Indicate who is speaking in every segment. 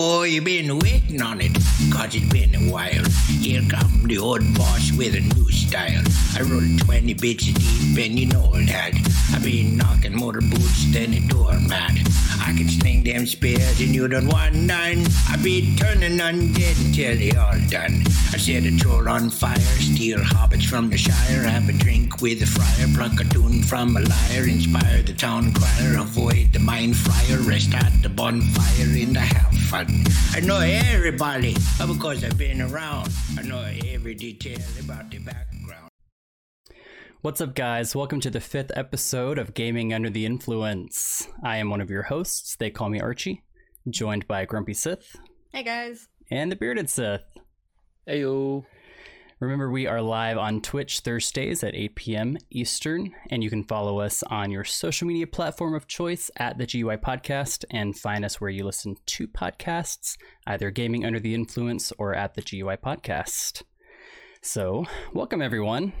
Speaker 1: Oh, you been waiting on it, cause it's been a while. Here come the old boss with a new style. I roll 20 bits deep and you know that. I been knocking motor boots than a doormat. I can sling them spears and you don't want none. I be turning undead until they all done. I set a troll on fire, steal hobbits from the shire, have a drink with a friar, pluck a tune from a lyre, inspire the town crier, avoid the mind flayer, rest at the bonfire in the fun. I know everybody because I've been around. I know every detail about the background.
Speaker 2: What's up, guys? Welcome to the fifth episode of Gaming Under the Influence. I am one of your hosts. They call me Archie, joined by Grumpy Sith
Speaker 3: Hey guys.
Speaker 2: and the Bearded Sith.
Speaker 4: Hey, Heyo.
Speaker 2: Remember, we are live on Twitch Thursdays at 8 p.m. Eastern, and you can follow us on your social media platform of choice at the GUI Podcast and find us where you listen to podcasts, either Gaming Under the Influence or at the GUI Podcast. So, welcome everyone.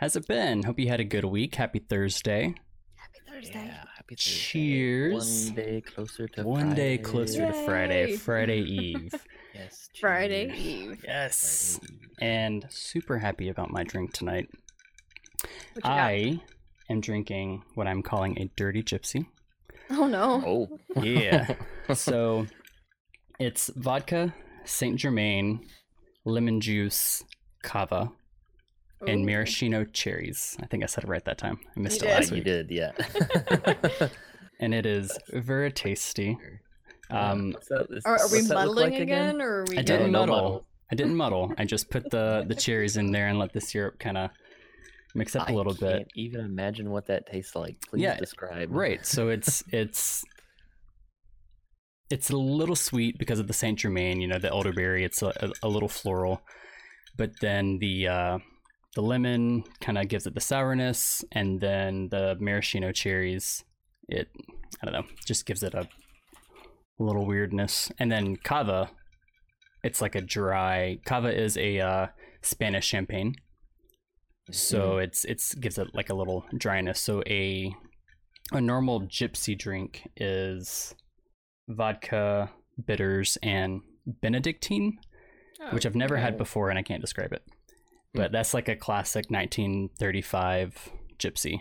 Speaker 2: How's it been? Hope you had a good week. Happy Thursday.
Speaker 3: Happy Thursday.
Speaker 4: Yeah, happy Thursday.
Speaker 2: Cheers.
Speaker 4: One day closer to
Speaker 2: One day
Speaker 4: Friday.
Speaker 2: closer to Friday, Friday Eve.
Speaker 4: Yes.
Speaker 3: Friday. Eve.
Speaker 2: Yes.
Speaker 4: Friday Eve.
Speaker 2: And super happy about my drink tonight.
Speaker 3: What you got?
Speaker 2: I am drinking what I'm calling a dirty gypsy.
Speaker 3: Oh no.
Speaker 4: Oh.
Speaker 2: Yeah. so it's vodka, Saint Germain, lemon juice, cava, and maraschino cherries. I think I said it right that time. I missed
Speaker 3: You
Speaker 2: it
Speaker 3: did.
Speaker 2: last
Speaker 4: you did, yeah.
Speaker 2: And it is very tasty. Um,
Speaker 4: What's that- is-
Speaker 3: Are, are we
Speaker 4: what's that look
Speaker 3: muddling
Speaker 4: like
Speaker 3: again, or are we?
Speaker 2: I didn't muddle.
Speaker 4: muddle.
Speaker 2: I didn't muddle. I just put the the cherries in there and let the syrup kind of mix up a
Speaker 4: I
Speaker 2: little bit.
Speaker 4: I can't even imagine what that tastes like. Please
Speaker 2: Yeah,
Speaker 4: describe.
Speaker 2: Right. So it's it's it's a little sweet because of the Saint Germain, you know, the elderberry. It's a, a, a little floral, but then the uh, the lemon kind of gives it the sourness, and then the maraschino cherries, it I don't know, just gives it a little weirdness. And then cava, it's like a dry. Cava is a uh, Spanish champagne. So it's it's gives it like a little dryness. So a a normal gypsy drink is vodka bitters and benedictine
Speaker 3: Oh,
Speaker 2: which i've never had before and i can't describe it. But that's like a classic 1935 gypsy.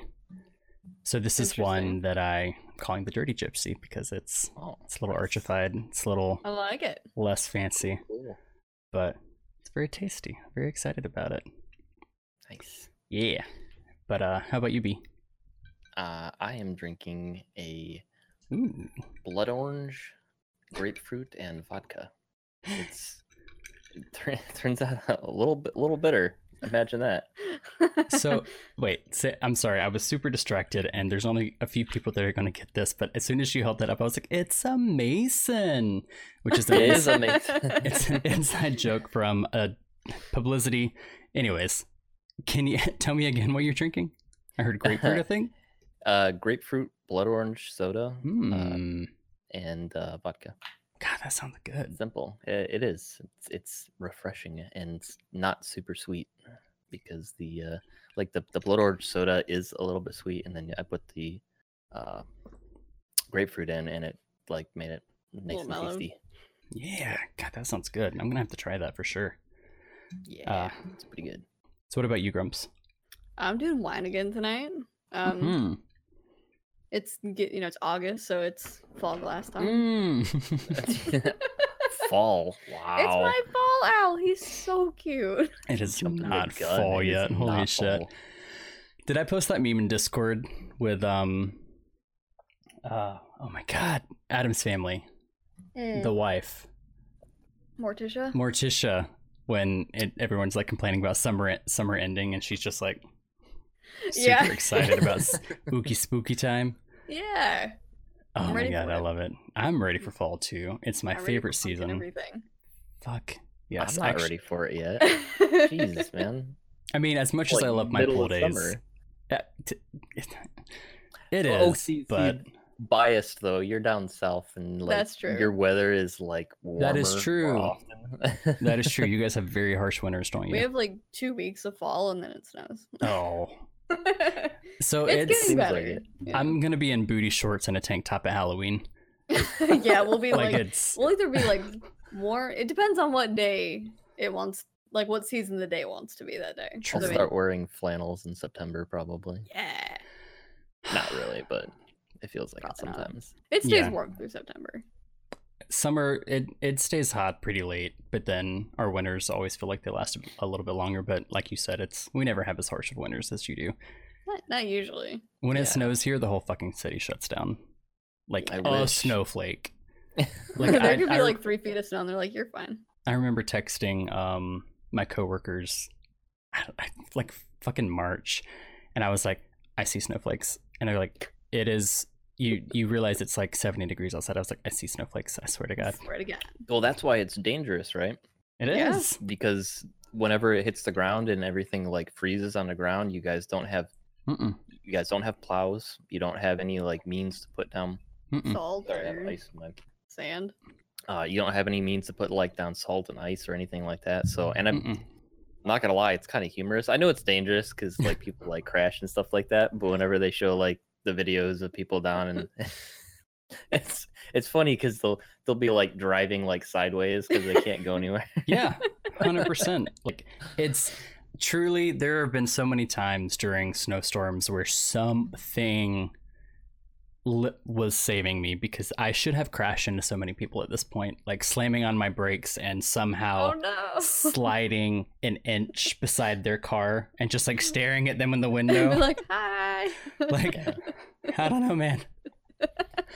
Speaker 2: So this is one that i'm calling the dirty gypsy because it's
Speaker 4: Oh,
Speaker 2: it's a little archified it's a little
Speaker 3: I like it.
Speaker 2: less fancy
Speaker 4: cool.
Speaker 2: but it's very tasty very excited about it
Speaker 4: Nice.
Speaker 2: yeah but uh how about you b
Speaker 4: Uh, I am drinking a
Speaker 2: Ooh.
Speaker 4: blood orange, grapefruit, and vodka. It's it turns out a little bit, little bitter. Imagine that.
Speaker 2: so wait say, i'm sorry i was super distracted and there's only a few people that are going to get this but as soon as you held that up i was like it's a mason which is,
Speaker 4: It is amazing.
Speaker 2: it's an inside joke from a publicity anyways can you tell me again what you're drinking i heard grapefruit i think
Speaker 4: uh, grapefruit, blood orange soda,
Speaker 2: Hmm.
Speaker 4: and uh, vodka.
Speaker 2: God that sounds good
Speaker 4: Simple. It, it is. It's, it's refreshing and not super sweet because the uh, like the the blood orange soda is a little bit sweet, and then I put the uh, grapefruit in, and it like made it nice and
Speaker 3: mellow.
Speaker 4: tasty.
Speaker 2: yeah god that sounds good i'm gonna have to try that for sure
Speaker 4: Yeah,
Speaker 2: Uh,
Speaker 4: it's pretty good.
Speaker 2: so what about you grumps
Speaker 3: I'm doing wine again tonight. Um,
Speaker 2: Hmm.
Speaker 3: It's ge- you know it's August, so it's fall glass time.
Speaker 2: Mm.
Speaker 4: Fall. Wow.
Speaker 3: It's my fall owl. He's so cute.
Speaker 2: it is
Speaker 4: Jumped the
Speaker 2: not
Speaker 4: gun,
Speaker 2: fall
Speaker 4: it is
Speaker 2: yet holy
Speaker 4: not
Speaker 2: shit. Did I post that meme in Discord with um uh oh my god, Addams family, the wife,
Speaker 3: Morticia.
Speaker 2: Morticia, when it, everyone's like complaining about summer summer ending and she's just like super
Speaker 3: Yeah.
Speaker 2: excited about spooky spooky time.
Speaker 3: Yeah.
Speaker 2: Oh
Speaker 3: I'm
Speaker 2: my god, I love it. I'm ready for fall too. It's my
Speaker 3: I'm
Speaker 2: favorite season.
Speaker 3: Everything.
Speaker 2: Fuck. Yes,
Speaker 4: I'm not
Speaker 2: actu-
Speaker 4: ready for it yet. Jesus, man.
Speaker 2: I mean, as much as I love my
Speaker 4: middle
Speaker 2: pool days,
Speaker 4: summer.
Speaker 2: Eh, t- it oh, is.
Speaker 4: Oh, see- see,
Speaker 2: but
Speaker 4: Biased though, you're down south, and like
Speaker 3: That's true.
Speaker 4: your weather is like warmer.
Speaker 2: That is true. that is true. You guys have very harsh winters, don't you?
Speaker 3: We have like two weeks of fall and then it snows.
Speaker 2: Oh, so
Speaker 3: it's,
Speaker 2: it's,
Speaker 3: getting better.
Speaker 4: like
Speaker 3: yeah.
Speaker 2: I'm gonna be in booty shorts and a tank top at Halloween.
Speaker 3: yeah, we'll be
Speaker 2: like,
Speaker 3: like,
Speaker 2: it's
Speaker 3: we'll either be like more. It depends on what day it wants, like what season the day wants to be that day.
Speaker 4: I'll
Speaker 3: I mean,
Speaker 4: start wearing flannels in September probably.
Speaker 3: yeah,
Speaker 4: Not really, but it feels like it
Speaker 3: Probably not.
Speaker 4: sometimes.
Speaker 3: it stays
Speaker 2: Yeah.
Speaker 3: warm through September.
Speaker 2: Summer it it stays hot pretty late but then our winters always feel like they last a- a little bit longer but like you said it's we never have as harsh of winters as you do
Speaker 3: Not, not usually.
Speaker 2: when
Speaker 4: Yeah.
Speaker 2: it snows here the whole fucking city shuts down like
Speaker 4: I
Speaker 2: a
Speaker 4: wish.
Speaker 2: snowflake like
Speaker 3: there
Speaker 2: I,
Speaker 3: could be
Speaker 2: I,
Speaker 3: like three feet of snow, and they're like, "You're fine."
Speaker 2: I remember texting um my coworkers I, I, like fucking march and i was like i see snowflakes and they're like it is you you realize it's like 70 degrees outside i was like i see snowflakes i swear to god
Speaker 3: Swear to God.
Speaker 4: Well, that's why it's dangerous, right?
Speaker 2: It is.
Speaker 3: Yeah.
Speaker 4: Because whenever it hits the ground and everything like freezes on the ground, you guys don't have
Speaker 2: Mm-mm.
Speaker 4: you guys don't have plows. You don't have any like means to put down.
Speaker 2: Mm-mm.
Speaker 3: Salt
Speaker 4: Sorry,
Speaker 3: or
Speaker 4: ice in my
Speaker 3: sand.
Speaker 4: uh, you don't have any means to put like down salt and ice or anything like that. So, and I'm
Speaker 2: Mm-mm.
Speaker 4: not gonna lie, it's kind of humorous. I know it's dangerous because like people like crash and stuff like that. But whenever they show like the videos of people down and it's it's funny because they'll they'll be like driving like sideways because they can't go anywhere.
Speaker 2: Yeah, hundred percent. Like it's truly there have been so many times during snowstorms where something li- was saving me because I should have crashed into so many people at this point, like slamming on my brakes and somehow
Speaker 3: Oh no!
Speaker 2: sliding an inch beside their car and just like staring at them in the window.
Speaker 3: like, "Hi."
Speaker 2: like I don't know, man.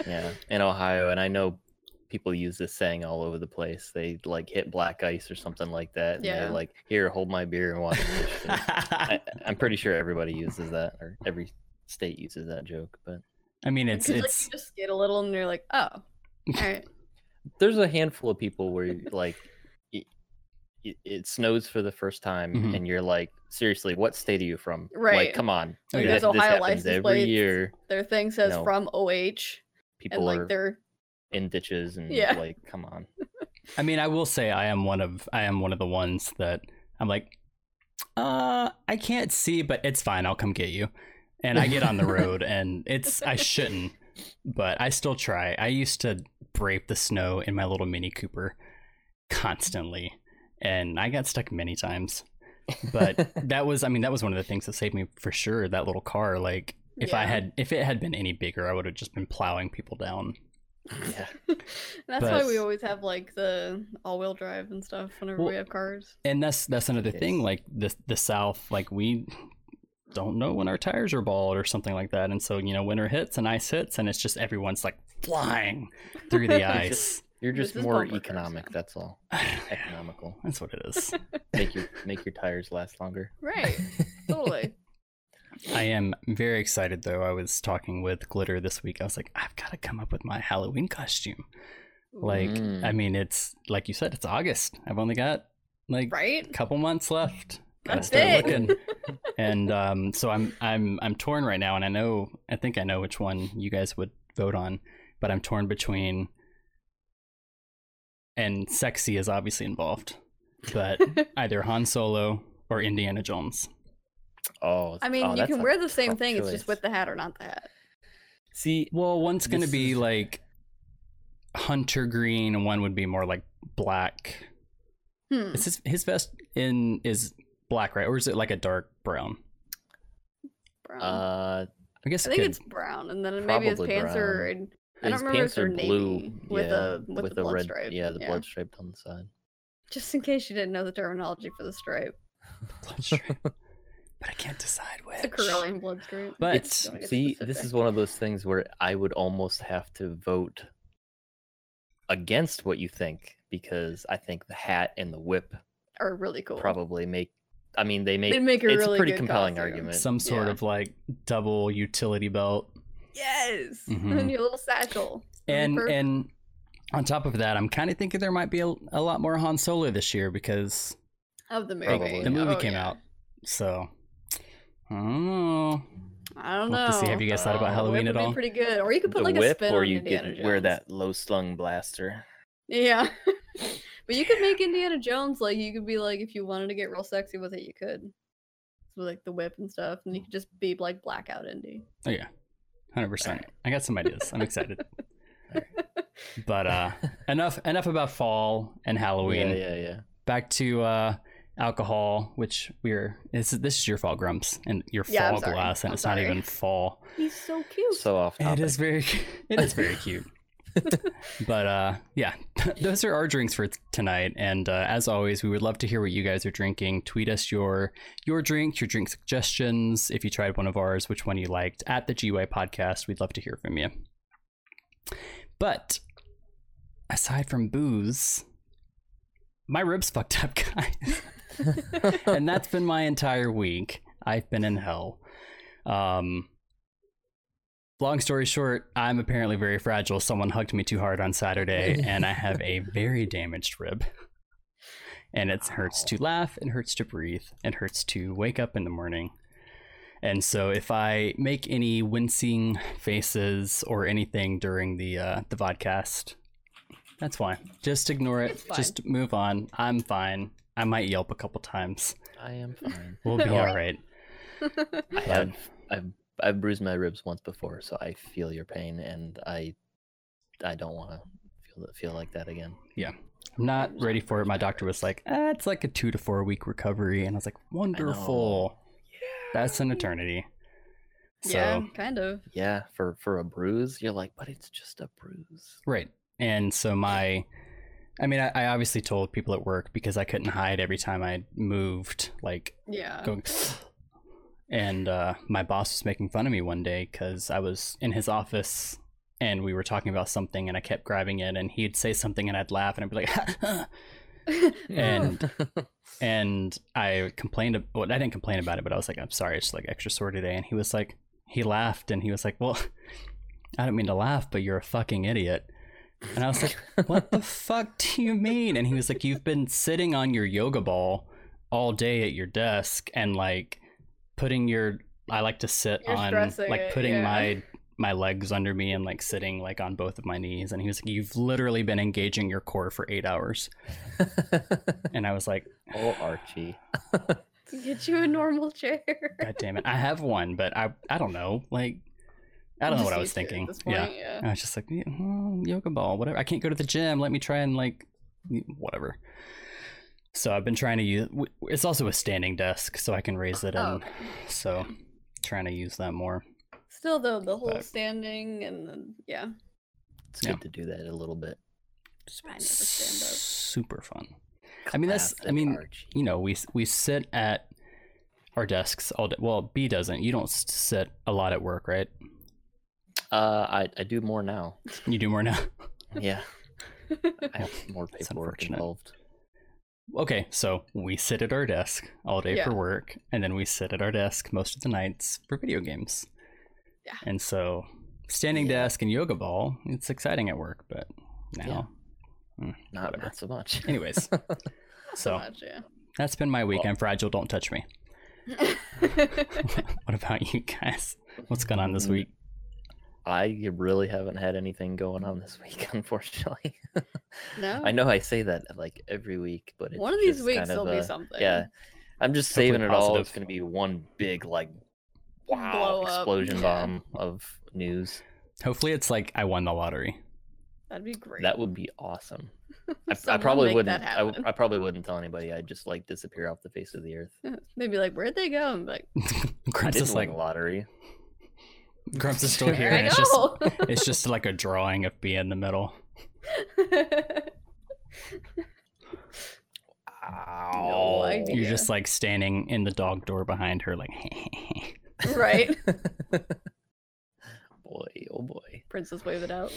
Speaker 4: yeah, in Ohio, and I know people use this saying all over the place. They like hit black ice or something like that. And
Speaker 3: Yeah.
Speaker 4: They're like, "Here, hold my beer and watch." fish," I, I'm pretty sure everybody uses that, or every state uses that joke. But
Speaker 2: I mean, it's
Speaker 3: 'Cause, like,
Speaker 2: it's
Speaker 3: you just get a little, and you're like, "Oh, all right."
Speaker 4: there's a handful of people where like it, it, it snows for the first time,
Speaker 2: Mhm.
Speaker 4: and you're like, "Seriously, what state are you from?
Speaker 3: Right.
Speaker 4: Like, come on,
Speaker 2: Like,
Speaker 4: That-
Speaker 3: there's
Speaker 4: this
Speaker 3: Ohio
Speaker 4: happens
Speaker 3: license
Speaker 4: every
Speaker 3: plates.
Speaker 4: year.
Speaker 3: Their thing says
Speaker 4: No.
Speaker 3: from OH,
Speaker 4: People
Speaker 3: and like
Speaker 4: are
Speaker 3: they're
Speaker 4: in ditches and
Speaker 3: Yeah.
Speaker 4: like, come on."
Speaker 2: I mean, I will say I am one of I am one of the ones that I'm like, uh, I can't see, but it's fine. I'll come get you. And I get on the road, and it's I shouldn't, but I still try. I used to brave the snow in my little Mini Cooper constantly, and I got stuck many times. But that was, I mean, that was one of the things that saved me for sure. That little car, like. If I had, if it had been any bigger, I would have just been plowing people down.
Speaker 4: yeah.
Speaker 3: That's why we always have like the all-wheel drive and stuff whenever
Speaker 2: Well,
Speaker 3: we have cars.
Speaker 2: and that's that's another thing like the the south like we don't know when our tires are bald or something like that and so you know winter hits and ice hits and it's just everyone's like flying through the ice
Speaker 4: You're just
Speaker 3: is
Speaker 4: more
Speaker 3: bumper cars
Speaker 4: economic.
Speaker 3: now.
Speaker 4: That's all. Economical.
Speaker 2: that's what it is
Speaker 4: Make your make your tires last longer.
Speaker 3: Right. Totally.
Speaker 2: i am very excited though i was talking with glitter this week i was like i've got to come up with my halloween costume like
Speaker 4: Mm.
Speaker 2: i mean it's like you said it's august i've only got like
Speaker 3: right?
Speaker 2: a couple months left gotta start
Speaker 3: it.
Speaker 2: looking and um, so I'm I'm I'm torn right now, and I know I think I know which one you guys would vote on, but I'm torn between. And sexy is obviously involved, but either Han Solo or Indiana Jones.
Speaker 4: Oh,
Speaker 3: I mean,
Speaker 4: oh,
Speaker 3: you can wear the same
Speaker 4: tough
Speaker 3: thing. It's just with the hat or not the hat.
Speaker 4: See,
Speaker 2: Well, one's going to
Speaker 4: This
Speaker 2: be
Speaker 4: is-
Speaker 2: like hunter green, and one would be more like black.
Speaker 3: Hmm.
Speaker 2: Is his his vest in is black, right, or is it like a dark brown?
Speaker 3: Brown.
Speaker 4: uh,
Speaker 2: I guess
Speaker 3: I
Speaker 2: it
Speaker 3: think
Speaker 2: could.
Speaker 3: it's brown, and then maybe his
Speaker 4: Probably
Speaker 3: pants are.
Speaker 4: brown.
Speaker 3: I don't
Speaker 4: his
Speaker 3: remember if
Speaker 4: pants
Speaker 3: they're
Speaker 4: are blue
Speaker 3: navy with
Speaker 4: yeah,
Speaker 3: a with, the blood
Speaker 4: red,
Speaker 3: stripe.
Speaker 4: Yeah, the blood stripe on the side.
Speaker 3: Just in case you didn't know the terminology for the stripe,
Speaker 2: blood stripe. but I can't decide which.
Speaker 3: the Corellian blood stripe.
Speaker 2: But
Speaker 4: It's
Speaker 3: Don't
Speaker 4: see, this is one of those things where I would almost have to vote against what you think because I think the hat and the whip
Speaker 3: are really cool.
Speaker 4: probably make. I mean, they make.
Speaker 3: They'd make a
Speaker 4: it's
Speaker 3: really
Speaker 4: a pretty compelling
Speaker 3: costume.
Speaker 4: argument.
Speaker 2: some sort
Speaker 3: Yeah.
Speaker 2: of like double utility belt
Speaker 3: Yes,
Speaker 2: Mhm.
Speaker 3: and your little satchel.
Speaker 2: And
Speaker 3: perfect.
Speaker 2: and on top of that i'm kind of thinking there might be a, a lot more han solo this year because
Speaker 3: of the movie.
Speaker 4: Probably.
Speaker 2: the movie
Speaker 3: Oh,
Speaker 2: came
Speaker 3: yeah.
Speaker 2: out so i don't know
Speaker 3: I don't
Speaker 2: We'll have
Speaker 3: know.
Speaker 2: to see have you guys thought about halloween
Speaker 3: Whip
Speaker 2: at
Speaker 3: would
Speaker 2: all
Speaker 3: Be pretty good, or you could put
Speaker 4: the
Speaker 3: like a spin
Speaker 4: or
Speaker 3: on
Speaker 4: you
Speaker 3: Indiana
Speaker 4: could
Speaker 3: Jones.
Speaker 4: wear that low slung blaster.
Speaker 3: Yeah, but you could make Indiana Jones like you could be like if you wanted to get real sexy with it, you could. With like the whip and stuff, and you could just be like blackout Indy.
Speaker 2: oh yeah 100% i got some ideas i'm excited But uh, enough enough about fall and Halloween.
Speaker 4: Yeah, yeah, yeah.
Speaker 2: Back to uh, alcohol, which we're this is, this is your fall, Grumps, and your
Speaker 3: Yeah,
Speaker 2: fall glass, and
Speaker 3: I'm
Speaker 2: it's
Speaker 3: sorry.
Speaker 2: not even fall.
Speaker 3: He's so cute.
Speaker 4: So off topic.
Speaker 2: It is very it is very cute. but uh yeah, those are our drinks for tonight and uh, as always we would love to hear what you guys are drinking. Tweet us your your drinks, your drink suggestions, if you tried one of ours, which one you liked at the GUI podcast. We'd love to hear from you. But aside from booze, my ribs fucked up, guys. and that's been my entire week. I've been in hell. Um, long story short, I'm apparently very fragile. Someone hugged me too hard on Saturday, and I have a very damaged rib. And it hurts to laugh, it hurts to breathe, it hurts to wake up in the morning. And so, if I make any wincing faces or anything during the uh, the podcast, that's fine. Just ignore it. Just move on. I'm fine. I might yelp a couple times.
Speaker 4: I am fine.
Speaker 2: We'll be all right.
Speaker 4: I have I've I've bruised my ribs once before, so I feel your pain, and I I don't want to feel feel like that again.
Speaker 2: Yeah, I'm not ready for it. My doctor was like, ah, it's like a two to four week recovery. And I was like, wonderful. That's an eternity. So,
Speaker 3: yeah, kind of.
Speaker 4: Yeah, for for a bruise, you're like, but it's just a bruise.
Speaker 2: right. And so my, I mean, I, I obviously told people at work because I couldn't hide every time I moved, like
Speaker 3: Yeah.
Speaker 2: going, and uh, my boss was making fun of me one day because I was in his office and we were talking about something and I kept grabbing it and he'd say something and I'd laugh and I'd be like, and and I complained. Well, I didn't complain about it, but I was like, "I'm sorry, it's like extra sore today." And he was like, he laughed and he was like, "Well, I don't mean to laugh, but you're a fucking idiot." And I was like, "What the fuck do you mean?" And he was like, "You've been sitting on your yoga ball all day at your desk and like putting your I like to sit
Speaker 3: You're
Speaker 2: on
Speaker 3: stressing
Speaker 2: like
Speaker 3: it,
Speaker 2: putting
Speaker 3: yeah.
Speaker 2: my my legs under me and like sitting like on both of my knees and he was like you've literally been engaging your core for 8 hours and I was like
Speaker 4: oh, Archie.
Speaker 3: Get you a normal chair.
Speaker 2: God damn it. I have one, but I I don't know. Like I don't know what I was thinking. Yeah.
Speaker 3: yeah.
Speaker 2: I was just like, yeah, well, yoga ball, whatever. I can't go to the gym. Let me try and like whatever. So I've been trying to use it's also a standing desk so I can raise it
Speaker 3: Oh,
Speaker 2: and
Speaker 3: okay.
Speaker 2: so trying to use that more.
Speaker 3: Still though, the whole
Speaker 2: But-
Speaker 3: standing and then yeah.
Speaker 4: It's
Speaker 2: Yeah.
Speaker 4: good to do that a little bit.
Speaker 3: I never stand up.
Speaker 2: Super fun. I mean, that's- I mean,
Speaker 4: Archie.
Speaker 2: You know, we we sit at our desks all day. Well, B doesn't. You don't sit a lot at work, right?
Speaker 4: Uh, I I do more now.
Speaker 2: You do more now.
Speaker 4: Yeah, I have more
Speaker 2: That's
Speaker 4: paperwork involved.
Speaker 2: Okay, so we sit at our desk all day for work, and then we sit at our desk most of the nights for video games.
Speaker 3: Yeah.
Speaker 2: And so, standing
Speaker 4: Yeah.
Speaker 2: desk and yoga ball, it's exciting at work, but now.
Speaker 4: Not
Speaker 2: Whatever.
Speaker 4: not so much.
Speaker 2: Anyways,
Speaker 3: So
Speaker 2: so
Speaker 3: much, yeah.
Speaker 2: that's been my week.
Speaker 4: Well-
Speaker 2: I'm fragile. Don't touch me. what about you guys? What's going on this
Speaker 4: Mm,
Speaker 2: week?
Speaker 4: I really haven't had anything going on this week, unfortunately.
Speaker 3: no.
Speaker 4: I know I say that like every week, but it's
Speaker 3: One of these weeks
Speaker 4: kind
Speaker 3: there'll
Speaker 4: of
Speaker 3: be something.
Speaker 4: Yeah, I'm just
Speaker 2: Hopefully
Speaker 4: saving it all. It's going to be one big like wow
Speaker 3: Blow up,
Speaker 4: explosion
Speaker 3: yeah.
Speaker 4: bomb of news.
Speaker 2: Hopefully, it's like I won the lottery.
Speaker 3: That'd be great.
Speaker 4: That would be awesome. I, I probably
Speaker 3: make
Speaker 4: wouldn't.
Speaker 3: that happen.
Speaker 4: I probably wouldn't tell anybody. I'd just like disappear off the face of the earth.
Speaker 3: They'd be like, "Where'd they go?" I'm like,
Speaker 4: I
Speaker 2: Grumps
Speaker 4: didn't
Speaker 2: is
Speaker 4: win
Speaker 2: like
Speaker 4: the lottery.
Speaker 2: Grumps is still here,
Speaker 3: I
Speaker 2: and it's just it's just like a drawing of B in the middle.
Speaker 4: Ow.
Speaker 3: idea.
Speaker 2: You're just like standing in the dog door behind her, like.
Speaker 3: right.
Speaker 4: boy, oh boy.
Speaker 3: Princess wave it out.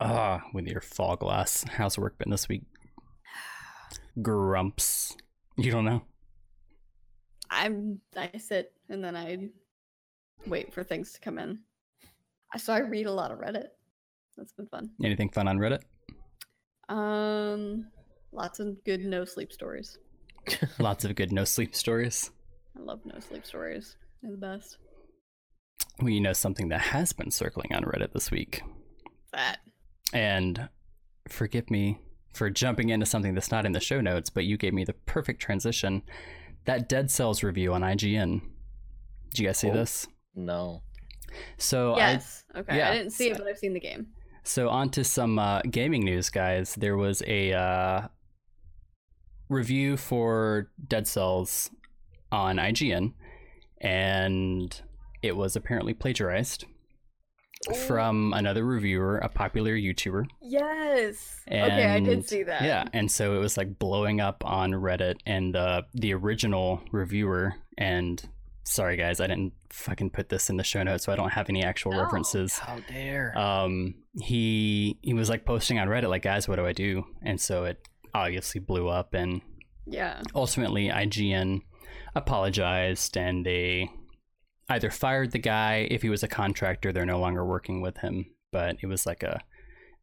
Speaker 2: Ah, with your fog glass. How's work been this week? Grumps. You don't know?
Speaker 3: I'm I sit and then I wait for things to come in. I so I read a lot of Reddit. That's been fun.
Speaker 2: Anything fun on Reddit?
Speaker 3: Um, lots of good no sleep stories.
Speaker 2: Lots of good no sleep stories.
Speaker 3: I love no sleep stories. They're the best.
Speaker 2: Well, you know something that has been circling on Reddit this week.
Speaker 3: That
Speaker 2: And forgive me for jumping into something that's not in the show notes, but you gave me the perfect transition. That Dead Cells review on IGN. Did you guys see
Speaker 4: Oh.
Speaker 2: this?
Speaker 4: No.
Speaker 2: So I
Speaker 3: yes. okay.
Speaker 2: yeah,
Speaker 3: I didn't see it, but I've seen the game.
Speaker 2: So on to some uh, gaming news, guys. There was a uh, review for Dead Cells on IGN, and it was apparently plagiarized from another reviewer, a popular YouTuber.
Speaker 3: Yes. okay, I did see that.
Speaker 2: Yeah, and so it was like blowing up on Reddit, and uh, the original reviewer and sorry guys, I didn't fucking put this in the show notes, so I don't have any actual
Speaker 3: No.
Speaker 2: references.
Speaker 4: How dare?
Speaker 2: Um, he he was like posting on Reddit like, guys, what do I do? And so it obviously blew up, and
Speaker 3: Yeah.
Speaker 2: ultimately IGN apologized, and they either fired the guy if he was a contractor, they're no longer working with him, but it was like a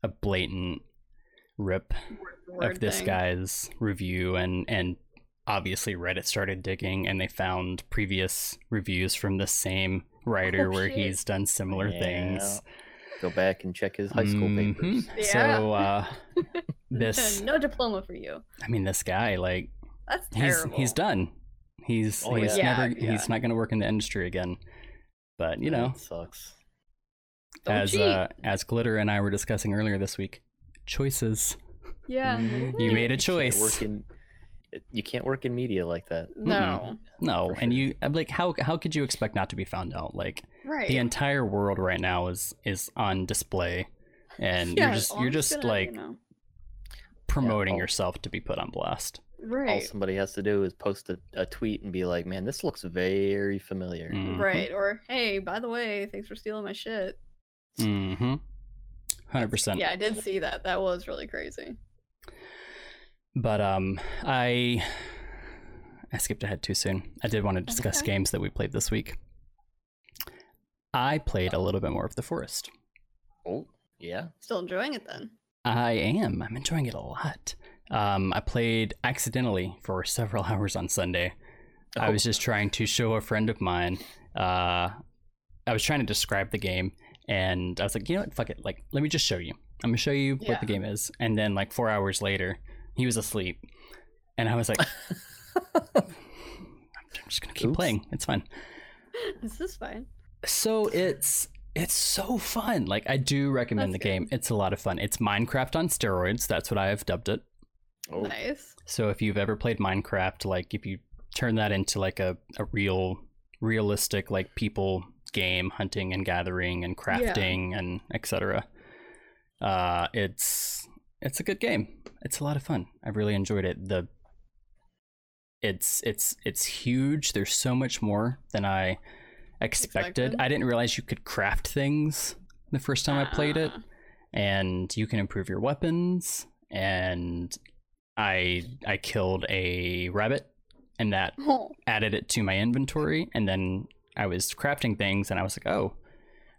Speaker 2: a blatant rip
Speaker 3: Word
Speaker 2: of this
Speaker 3: thing.
Speaker 2: guy's review and and obviously reddit started digging and they found previous reviews from the same writer
Speaker 3: Oh,
Speaker 2: where
Speaker 3: shit.
Speaker 2: he's done similar
Speaker 4: Yeah.
Speaker 2: things
Speaker 4: Go back and check his high school
Speaker 2: Mhm.
Speaker 4: papers.
Speaker 3: Yeah.
Speaker 2: so uh this
Speaker 3: no diploma for you.
Speaker 2: i mean this guy like
Speaker 3: That's
Speaker 2: he's
Speaker 3: terrible.
Speaker 2: he's done he's
Speaker 4: Oh,
Speaker 2: he's
Speaker 3: yeah.
Speaker 2: never
Speaker 3: Yeah,
Speaker 2: he's not going to work in the industry again but you know
Speaker 4: That sucks.
Speaker 3: Don't
Speaker 2: as
Speaker 3: cheat.
Speaker 2: uh as glitter and i were discussing earlier this week choices
Speaker 3: yeah.
Speaker 4: Mhm.
Speaker 2: you made a choice
Speaker 4: work in- you can't work in media like that.
Speaker 3: No.
Speaker 2: no
Speaker 4: For
Speaker 2: and you I'm like how how could you expect not to be found out like
Speaker 3: Right.
Speaker 2: the entire world right now is is on display and
Speaker 3: Yeah,
Speaker 2: you're just you're just
Speaker 3: gonna,
Speaker 2: like
Speaker 3: you know.
Speaker 2: promoting
Speaker 4: all-
Speaker 2: yourself to be put on blast
Speaker 3: Right.
Speaker 4: All somebody has to do is post a, a tweet and be like, "Man, this looks very familiar."
Speaker 2: Mhm.
Speaker 3: Right. Or hey, by the way, thanks for stealing my shit.
Speaker 2: mm-hmm 100%
Speaker 3: Yeah, I did see that. That was really crazy.
Speaker 2: But um i i skipped ahead too soon i did want to discuss
Speaker 3: okay.
Speaker 2: games that we played this week i played a little bit more of the forest
Speaker 4: Oh, yeah.
Speaker 3: Still enjoying it then.
Speaker 2: I am. I'm enjoying it a lot. Um, I played accidentally for several hours on Sunday. I
Speaker 4: Oh.
Speaker 2: was just trying to show a friend of mine. Uh, I was trying to describe the game, and I was like, you know what? Fuck it. Like, let me just show you. I'm gonna show you what the game is. And then, like four hours later, he was asleep, and I was like, I'm just gonna keep
Speaker 4: Oops.
Speaker 2: playing. It's fine.
Speaker 3: This is fine.
Speaker 2: So it's it's so fun. Like I do recommend
Speaker 3: That's
Speaker 2: the game. It's a lot of fun. It's Minecraft on steroids. That's what I have dubbed it.
Speaker 4: Oh,
Speaker 3: Nice.
Speaker 2: So if you've ever played Minecraft, like if you turn that into like a, a real realistic like people game, hunting and gathering and crafting and etc. Uh it's it's a good game. It's a lot of fun. I really enjoyed it. The it's it's it's huge. There's so much more than I expected.
Speaker 3: Expected?
Speaker 2: I didn't realize you could craft things the first time I played it
Speaker 3: Ah.
Speaker 2: and you can improve your weapons and i i killed a rabbit and that
Speaker 3: Oh,
Speaker 2: added it to my inventory and then i was crafting things and i was like oh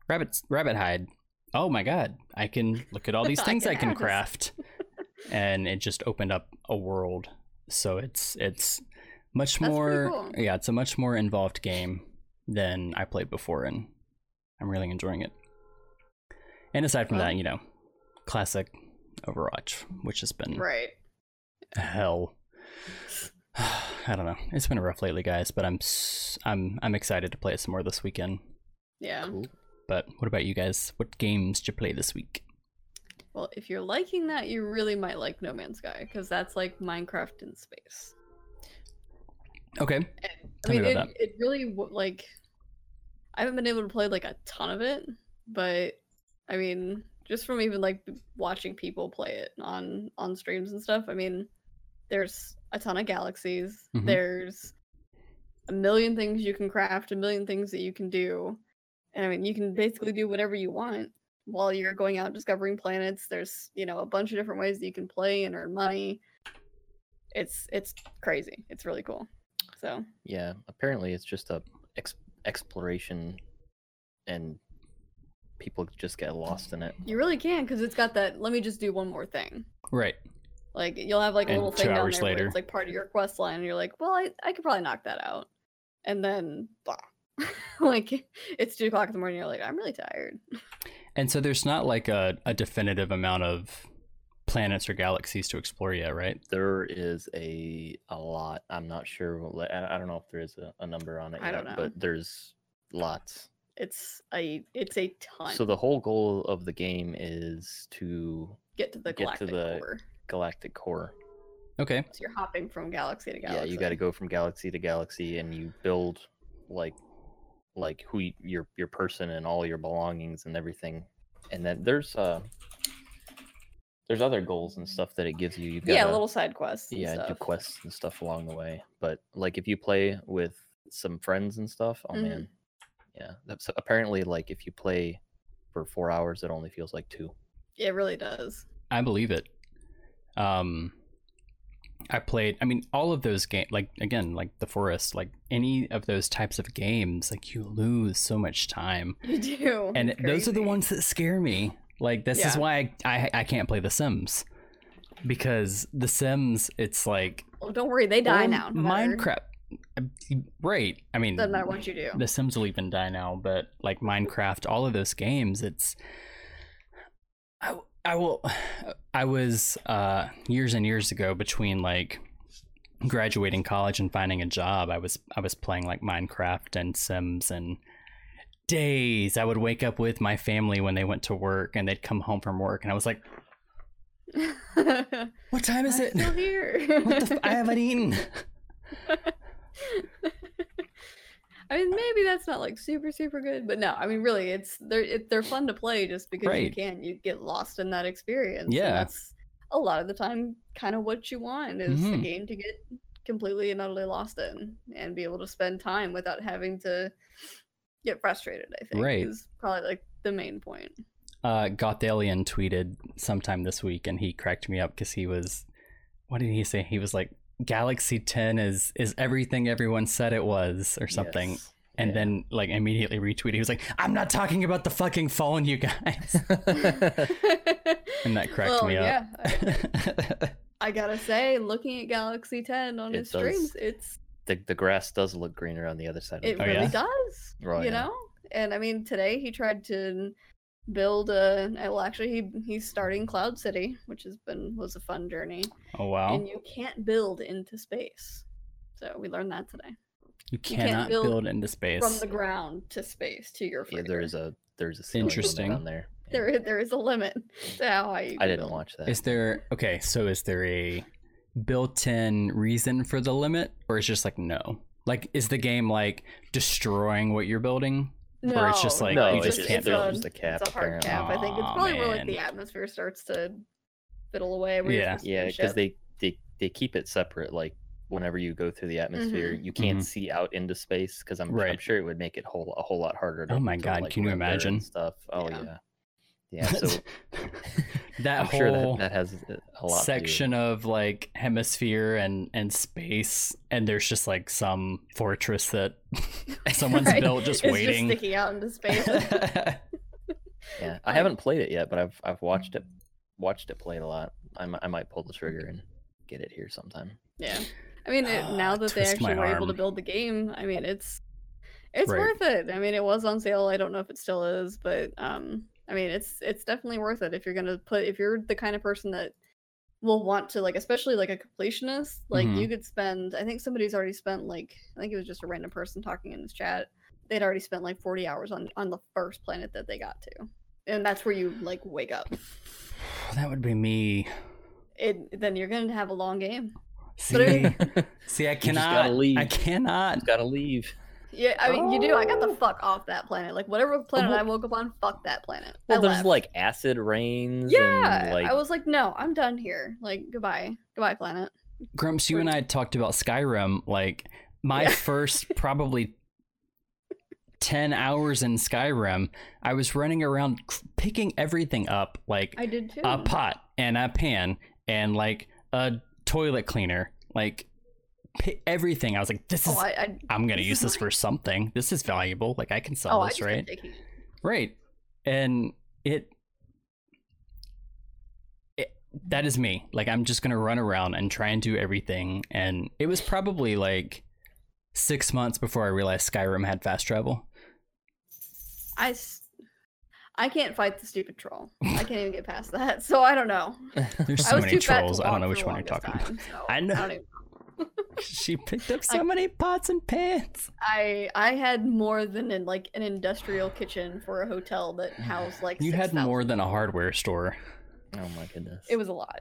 Speaker 2: rabbits rabbit hide oh my god i can look at all these things i
Speaker 3: can
Speaker 2: can craft and it just opened up a world so it's it's much
Speaker 3: That's
Speaker 2: more
Speaker 3: cool.
Speaker 2: yeah it's a much more involved game than i played before and i'm really enjoying it and aside from
Speaker 3: Well-
Speaker 2: that you know classic overwatch which has been
Speaker 3: right.
Speaker 2: hell i don't know it's been rough lately guys but i'm I'm i'm excited to play some more this weekend
Speaker 3: Yeah.
Speaker 4: cool.
Speaker 2: but what about you guys what games did you play this week
Speaker 3: Well, if you're liking that, you really might like No Man's Sky because that's like Minecraft in space.
Speaker 2: okay
Speaker 3: And, I
Speaker 2: me
Speaker 3: mean, it,
Speaker 2: about
Speaker 3: it really like. I haven't been able to play like a ton of it, but I mean, just from even like watching people play it on on streams and stuff. I mean, there's a ton of galaxies.
Speaker 2: Mhm.
Speaker 3: There's a million things you can craft, a million things that you can do, and I mean, you can basically do whatever you want while you're going out discovering planets. There's you know a bunch of different ways that you can play and earn money. It's it's crazy. It's really cool. So
Speaker 4: Yeah. Apparently, it's just a ex- exploration, and people just get lost in it.
Speaker 3: You really can because it's got that. Let me just do one more thing.
Speaker 2: right
Speaker 3: Like you'll have like a
Speaker 2: And
Speaker 3: little
Speaker 2: two
Speaker 3: thing down there
Speaker 2: later-
Speaker 3: it's like part of your quest line, and you're like, well, I I could probably knock that out, and then blah. like it's two o'clock in the morning. You're like, I'm really tired.
Speaker 2: and so there's not like a, a definitive amount of planets or galaxies to explore yet right
Speaker 4: There is a a lot. I'm not sure. I I don't know if there is a, a number on it
Speaker 3: I
Speaker 4: yet,
Speaker 3: don't know.
Speaker 4: but there's lots.
Speaker 3: It's a it's a ton.
Speaker 4: So the whole goal of the game is to
Speaker 3: get to the
Speaker 4: get to
Speaker 3: galactic
Speaker 4: the-
Speaker 3: core.
Speaker 4: galactic core.
Speaker 2: Okay.
Speaker 3: So you're hopping from galaxy to galaxy.
Speaker 4: Yeah, you got to go from galaxy to galaxy, and you build like like who y- your your person and all your belongings and everything. And then there's uh there's other goals and stuff that it gives you. You got
Speaker 3: Yeah, little side quests. and
Speaker 4: yeah do quests and stuff along the way. But like if you play with some friends and stuff, oh
Speaker 3: Mhm.
Speaker 4: man, yeah. That's apparently like if you play for four hours, it only feels like two.
Speaker 3: It really does.
Speaker 2: I believe it. Um, I played. I mean, all of those games. Like again, like the forest. Like any of those types of games. Like you lose so much time,
Speaker 3: You do.
Speaker 2: and those are the ones that scare me. Like this is why I, I I can't play The Sims because The Sims. It's like
Speaker 3: Well, don't worry, they die now. no
Speaker 2: Minecraft. Right. I mean,
Speaker 3: Doesn't matter what you do.
Speaker 2: the Sims will even die now, but like Minecraft, all of those games, it's. I, I will. I was uh, years and years ago between like graduating college and finding a job. I was I was playing like Minecraft and Sims and days. I would wake up with my family when they went to work and they'd come home from work and I was like, "What time is
Speaker 3: I'm
Speaker 2: it?
Speaker 3: Still here.
Speaker 2: What the f- I haven't eaten."
Speaker 3: I mean, maybe that's not like super super good, but no, I mean, really, it's they're it, they're fun to play just because you can. You get lost in that experience.
Speaker 2: Yeah.
Speaker 3: that's a lot of the time kind of what you want is a
Speaker 2: Mhm.
Speaker 3: game to get completely and utterly lost in and be able to spend time without having to get frustrated. I think
Speaker 2: Right.
Speaker 3: is probably like the main point.
Speaker 2: uh, Gothalion tweeted sometime this week, and he cracked me up because he was, what did he say? He was like, "Galaxy 10 is is everything everyone said it was," or something.
Speaker 4: Yes.
Speaker 2: And
Speaker 4: Yeah.
Speaker 2: then like immediately retweeted. He was like, "I'm not talking about the fucking phone, you guys." and that cracked
Speaker 3: Well,
Speaker 2: me up.
Speaker 3: Yeah, I, I gotta say, looking at Galaxy 10 on
Speaker 4: It
Speaker 3: his
Speaker 4: does.
Speaker 3: streams, it's
Speaker 4: the the grass does look greener on the other side. Of
Speaker 3: it
Speaker 4: the
Speaker 2: Oh,
Speaker 3: really
Speaker 2: yeah?
Speaker 3: does.
Speaker 4: Oh,
Speaker 3: you
Speaker 4: yeah.
Speaker 3: know, and I mean, today he tried to build a. Well, actually, he he's starting Cloud City, which has been was a fun journey,
Speaker 2: oh wow!
Speaker 3: and you can't build into space. So we learned that today.
Speaker 2: you
Speaker 3: can't
Speaker 2: cannot
Speaker 3: build
Speaker 2: build, into space.
Speaker 3: From the ground to space to your
Speaker 4: Yeah, there is a there's a
Speaker 2: Interesting.
Speaker 4: on there. Yeah.
Speaker 3: there is, there is a limit to how high you
Speaker 4: I didn't
Speaker 3: build.
Speaker 4: watch that.
Speaker 2: Is there okay? So is there a built-in reason for the limit, or is just like no? Like, is the game like destroying what you're building?
Speaker 3: No,
Speaker 2: Or it's just like,
Speaker 4: No,
Speaker 2: you
Speaker 4: it's
Speaker 2: just
Speaker 4: just-
Speaker 2: can't
Speaker 4: there's
Speaker 2: build.
Speaker 4: just a cap,
Speaker 3: It's a hard
Speaker 4: apparently.
Speaker 3: cap. I think it's
Speaker 2: Aw,
Speaker 3: probably where like the atmosphere starts to fiddle away. Where
Speaker 2: Yeah.
Speaker 4: Yeah, because they, they they keep it separate. Like whenever you go through the atmosphere, you can't
Speaker 2: Mhm.
Speaker 4: see out into space because I'm, I'm sure it would make it whole a whole lot harder. To,
Speaker 2: Oh my
Speaker 4: to,
Speaker 2: God,
Speaker 4: like,
Speaker 2: can you
Speaker 4: render
Speaker 2: imagine?
Speaker 4: stuff? Oh
Speaker 3: Yeah.
Speaker 4: yeah, yeah. So
Speaker 2: that
Speaker 4: I'm
Speaker 2: whole
Speaker 4: sure that that has a lot
Speaker 2: section of like hemisphere and and space, and there's just like some fortress that someone's
Speaker 3: Right.
Speaker 2: built just
Speaker 3: It's
Speaker 2: waiting.
Speaker 3: just sticking out into space.
Speaker 4: Yeah, I haven't played it yet, but I've I've watched it watched it played a lot. I might I might pull the trigger and get it here sometime.
Speaker 3: yeah, I mean, it,
Speaker 2: Ah,
Speaker 3: now that they actually were able to build the game, I mean, it's it's
Speaker 2: Right.
Speaker 3: worth it. I mean, it was on sale. I don't know if it still is, but um, I mean, it's it's definitely worth it if you're gonna put if you're the kind of person that will want to like especially like a completionist like
Speaker 2: Mhm.
Speaker 3: you could spend i think somebody's already spent like i think it was just a random person talking in this chat they'd already spent like 40 hours on on the first planet that they got to and that's where you like wake up
Speaker 2: that would be me.
Speaker 3: it then you're gonna have a long game
Speaker 2: See,
Speaker 3: But I
Speaker 2: see, I
Speaker 4: just gotta
Speaker 2: cannot. I
Speaker 4: leave.
Speaker 2: cannot.
Speaker 4: Gotta leave.
Speaker 3: Yeah i mean you do i got
Speaker 2: Oh.
Speaker 3: the fuck off that planet like whatever planet
Speaker 4: well-
Speaker 3: i woke up on fuck that planet
Speaker 4: Well,
Speaker 3: I
Speaker 4: there's
Speaker 3: left.
Speaker 4: like acid rains.
Speaker 3: yeah
Speaker 4: and, like
Speaker 3: i was like no i'm done here like goodbye goodbye planet
Speaker 2: Grumps, you and I talked about Skyrim. Like my
Speaker 3: Yeah.
Speaker 2: first probably ten hours in Skyrim, I was running around picking everything up, like
Speaker 3: i did too
Speaker 2: a pot and a pan and like a toilet cleaner, like everything. I was like, this is.
Speaker 3: oh i, I
Speaker 2: I'm gonna use
Speaker 3: is
Speaker 2: this for something. This is valuable. Like I can sell
Speaker 3: oh i
Speaker 2: this, right? Right. And it, it that is me. Like I'm just to run around and try and do everything and it was probably like 6 months before I realized Skyrim had fast travel.
Speaker 3: I, I can't fight the stupid troll. I can't even get past that. So I don't know.
Speaker 2: There's so many
Speaker 3: too fat to
Speaker 2: trolls. I don't know which one you're talking about.
Speaker 3: so
Speaker 2: I know.
Speaker 3: don't even-
Speaker 2: she picked up so many pots and pans.
Speaker 3: I I had more than in like an industrial kitchen for a hotel that housed like
Speaker 2: You had
Speaker 3: 6,000
Speaker 2: more than a hardware store.
Speaker 4: Oh my goodness.
Speaker 3: It was a lot.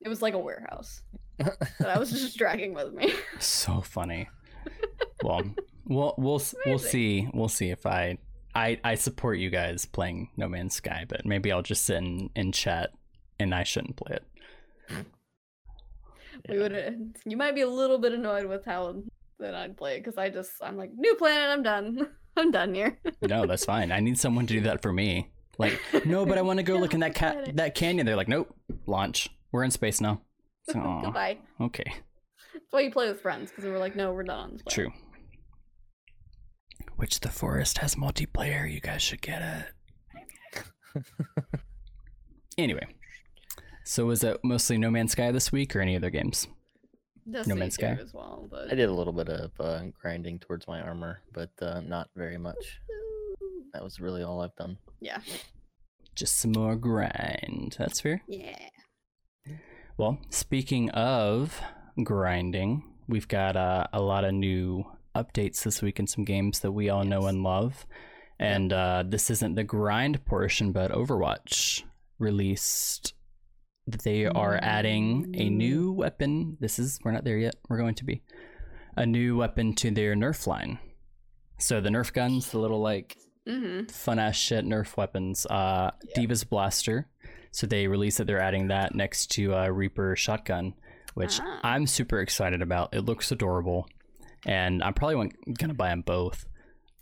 Speaker 3: It was like a warehouse that I was just dragging with me.
Speaker 2: So funny. Well, we'll we'll we'll see. We'll see if I I I support you guys playing No Man's Sky, but maybe I'll just sit in, in chat and I shouldn't play it.
Speaker 3: We would. You might be a little bit annoyed with how that I'd play it because I just I'm like new planet. I'm done. I'm done here.
Speaker 2: No, that's fine. I need someone to do that for me. Like, no, but I want to go look in that cat that canyon. They're like, nope, launch. We're in space now. So,
Speaker 3: Goodbye.
Speaker 2: okay,
Speaker 3: That's why you play with friends because we're like, no, we're not on
Speaker 2: true. Which the forest has multiplayer. You guys should get it. anyway, so was it mostly No Man's Sky this week or any other games?
Speaker 3: Destiny
Speaker 2: Man's Sky?
Speaker 3: as well,
Speaker 4: I did a little bit of uh, grinding towards my armor, but uh, not very much. That was really all I've done.
Speaker 3: yeah,
Speaker 2: Just some more grind. That's fair.
Speaker 3: yeah.
Speaker 2: Well, speaking of grinding, we've got uh, a lot of new updates this week and some games that we all know and love. And uh, this isn't the grind portion, but Overwatch released that they are adding a new weapon. This is, we're not there yet. We're going to be. A new weapon to their Nerf line. So the Nerf guns, the little like
Speaker 3: Mm-hmm.
Speaker 2: fun ass shit Nerf weapons. Uh, D.Va's Blaster. So they released that they're adding that next to uh, Reaper Shotgun, which
Speaker 3: Ah.
Speaker 2: I'm super excited about. It looks adorable, and I'm probably gonna buy them both.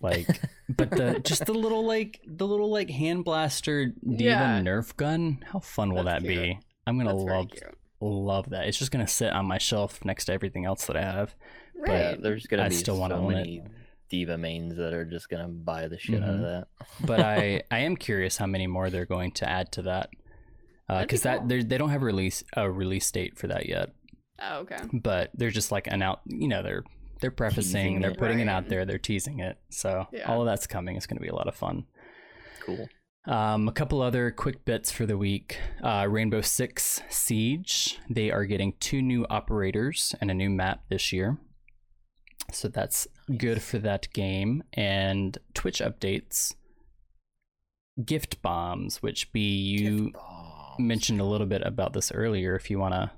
Speaker 2: Like, but the just the little like the little like hand blaster D.Va
Speaker 3: Yeah.
Speaker 2: Nerf gun. How fun will
Speaker 3: That's
Speaker 2: that
Speaker 3: cute.
Speaker 2: be? I'm gonna
Speaker 3: That's
Speaker 2: love love that. It's just gonna sit on my shelf next to everything else that I have.
Speaker 3: Right.
Speaker 4: Yeah, there's gonna
Speaker 2: I
Speaker 4: be
Speaker 2: still wanna
Speaker 4: so
Speaker 2: own it.
Speaker 4: many D.Va mains that are just gonna buy the shit out of
Speaker 2: Mhm.
Speaker 4: that.
Speaker 2: but I I am curious how many more they're going to add to that
Speaker 3: That'd be
Speaker 2: because that
Speaker 3: cool.
Speaker 2: they they don't have a release a release date for that yet.
Speaker 3: oh, okay.
Speaker 2: But they're just like an out you know they're they're prefacing
Speaker 4: Teasing
Speaker 2: they're
Speaker 4: it.
Speaker 2: putting it out there they're teasing it so
Speaker 3: Yeah.
Speaker 2: all of that's coming it's going to be a lot of fun.
Speaker 4: Cool.
Speaker 2: Um, a couple other quick bits for the week. Uh, Rainbow Six Siege. They are getting two new operators and a new map this year. So that's good for that game. And Twitch updates. Gift bombs, which be you mentioned a little bit about this earlier. If you want to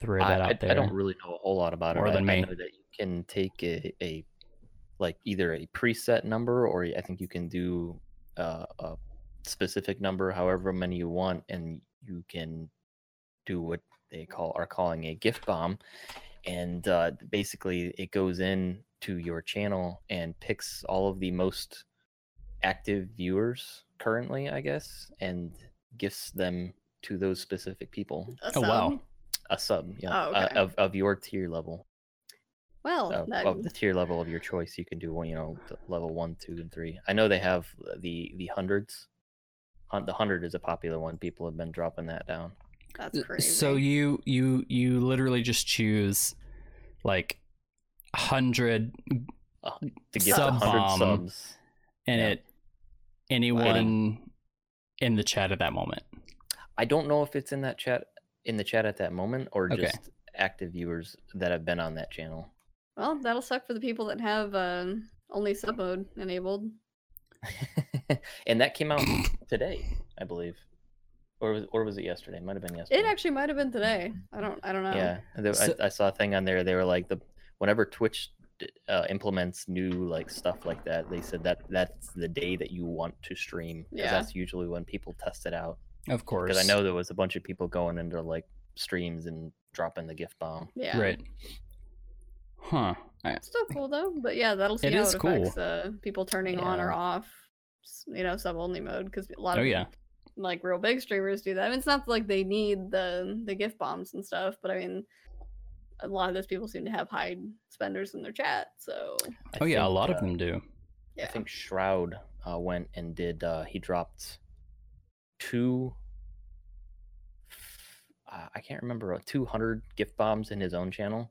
Speaker 2: throw
Speaker 4: I,
Speaker 2: that
Speaker 4: I-
Speaker 2: out there,
Speaker 4: I don't really know a whole lot about
Speaker 2: More
Speaker 4: it. I-
Speaker 2: than
Speaker 4: I,
Speaker 2: me.
Speaker 4: know that you can take a, a like either a preset number or I think you can do uh, a specific number, however many you want, and you can do what they call are calling a gift bomb, and uh, basically it goes in to your channel and picks all of the most active viewers currently, I guess, and gifts them to those specific people.
Speaker 3: A
Speaker 2: Oh, wow.
Speaker 4: A sub, yeah,
Speaker 3: Oh,
Speaker 4: uh, of of your tier level
Speaker 3: Well,
Speaker 4: of,
Speaker 3: that,
Speaker 4: of the tier level of your choice. You can do one, you know, level one, two, and three. I know they have the the hundreds. Hun- The hundred is a popular one. People have been dropping that down.
Speaker 3: that's crazy.
Speaker 2: So you you you literally just choose like hundred
Speaker 4: To get
Speaker 2: Sub
Speaker 4: the hundred
Speaker 2: bomb.
Speaker 4: subs,
Speaker 2: and
Speaker 4: Yeah.
Speaker 2: it anyone in the chat at that moment.
Speaker 4: I don't know if it's in that chat in the chat at that moment or
Speaker 2: Okay.
Speaker 4: just active viewers that have been on that channel.
Speaker 3: Well, that'll suck for the people that have um, only sub mode enabled.
Speaker 4: and that came out today, I believe, or was or was it yesterday? Might have been yesterday.
Speaker 3: It actually might have been today. I don't. I don't know.
Speaker 4: Yeah, there-
Speaker 2: So-
Speaker 4: I, I saw a thing on there. They were like the whenever Twitch uh, implements new like stuff like that, they said that that's the day that you want to stream. 'cause
Speaker 3: Yeah.
Speaker 4: that's usually when people test it out.
Speaker 2: Of course.
Speaker 4: Because I know there was a bunch of people going into like streams and dropping the gift bomb.
Speaker 3: Yeah.
Speaker 2: Right. Huh. I-
Speaker 3: Still cool though, but yeah, that'll see
Speaker 2: It
Speaker 3: how
Speaker 2: is
Speaker 3: it
Speaker 2: cool.
Speaker 3: affects uh, people turning on or off. You know, sub only mode because a lot
Speaker 2: Oh
Speaker 3: of
Speaker 2: yeah.
Speaker 3: like real big streamers do that. I mean, it's not like they need the the gift bombs and stuff, but I mean, a lot of those people seem to have high spenders in their chat. So
Speaker 4: I
Speaker 2: Oh yeah, a lot
Speaker 4: uh,
Speaker 2: of them do.
Speaker 3: yeah,
Speaker 4: I think Shroud uh, went and did. Uh, he dropped two. Uh, I can't remember. uh, Two hundred gift bombs in his own channel.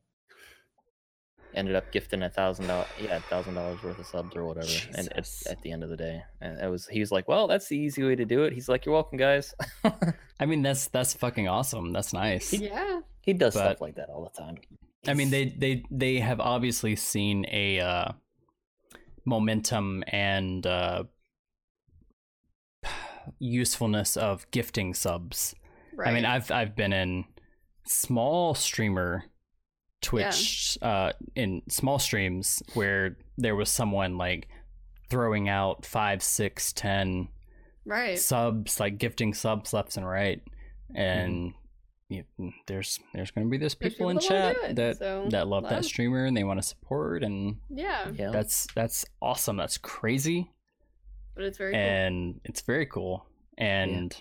Speaker 4: Ended up gifting a thousand dollars. Yeah, a thousand dollars worth of subs or whatever. And at, at the end of the day, and it was. He was like, "Well, that's the easy way to do it." He's like, "You're welcome, guys."
Speaker 2: I mean, that's that's fucking awesome. That's nice.
Speaker 3: yeah,
Speaker 4: he does
Speaker 2: But-
Speaker 4: stuff like that all the time.
Speaker 2: I mean, they they they have obviously seen a uh, momentum and uh, usefulness of gifting subs.
Speaker 3: Right.
Speaker 2: I mean, I've I've been in small streamer Twitch uh in small streams where there was someone like throwing out five, six, ten
Speaker 3: right.
Speaker 2: subs, like gifting subs left and right, and you, there's there's going to be those
Speaker 3: There's
Speaker 2: people in
Speaker 3: people that wanna
Speaker 2: chat
Speaker 3: it,
Speaker 2: that
Speaker 3: so
Speaker 2: that love that streamer and they want to support, and
Speaker 3: Yeah,
Speaker 4: yeah.
Speaker 2: that's that's awesome. That's crazy,
Speaker 3: but it's very cool.
Speaker 2: and it's very cool. And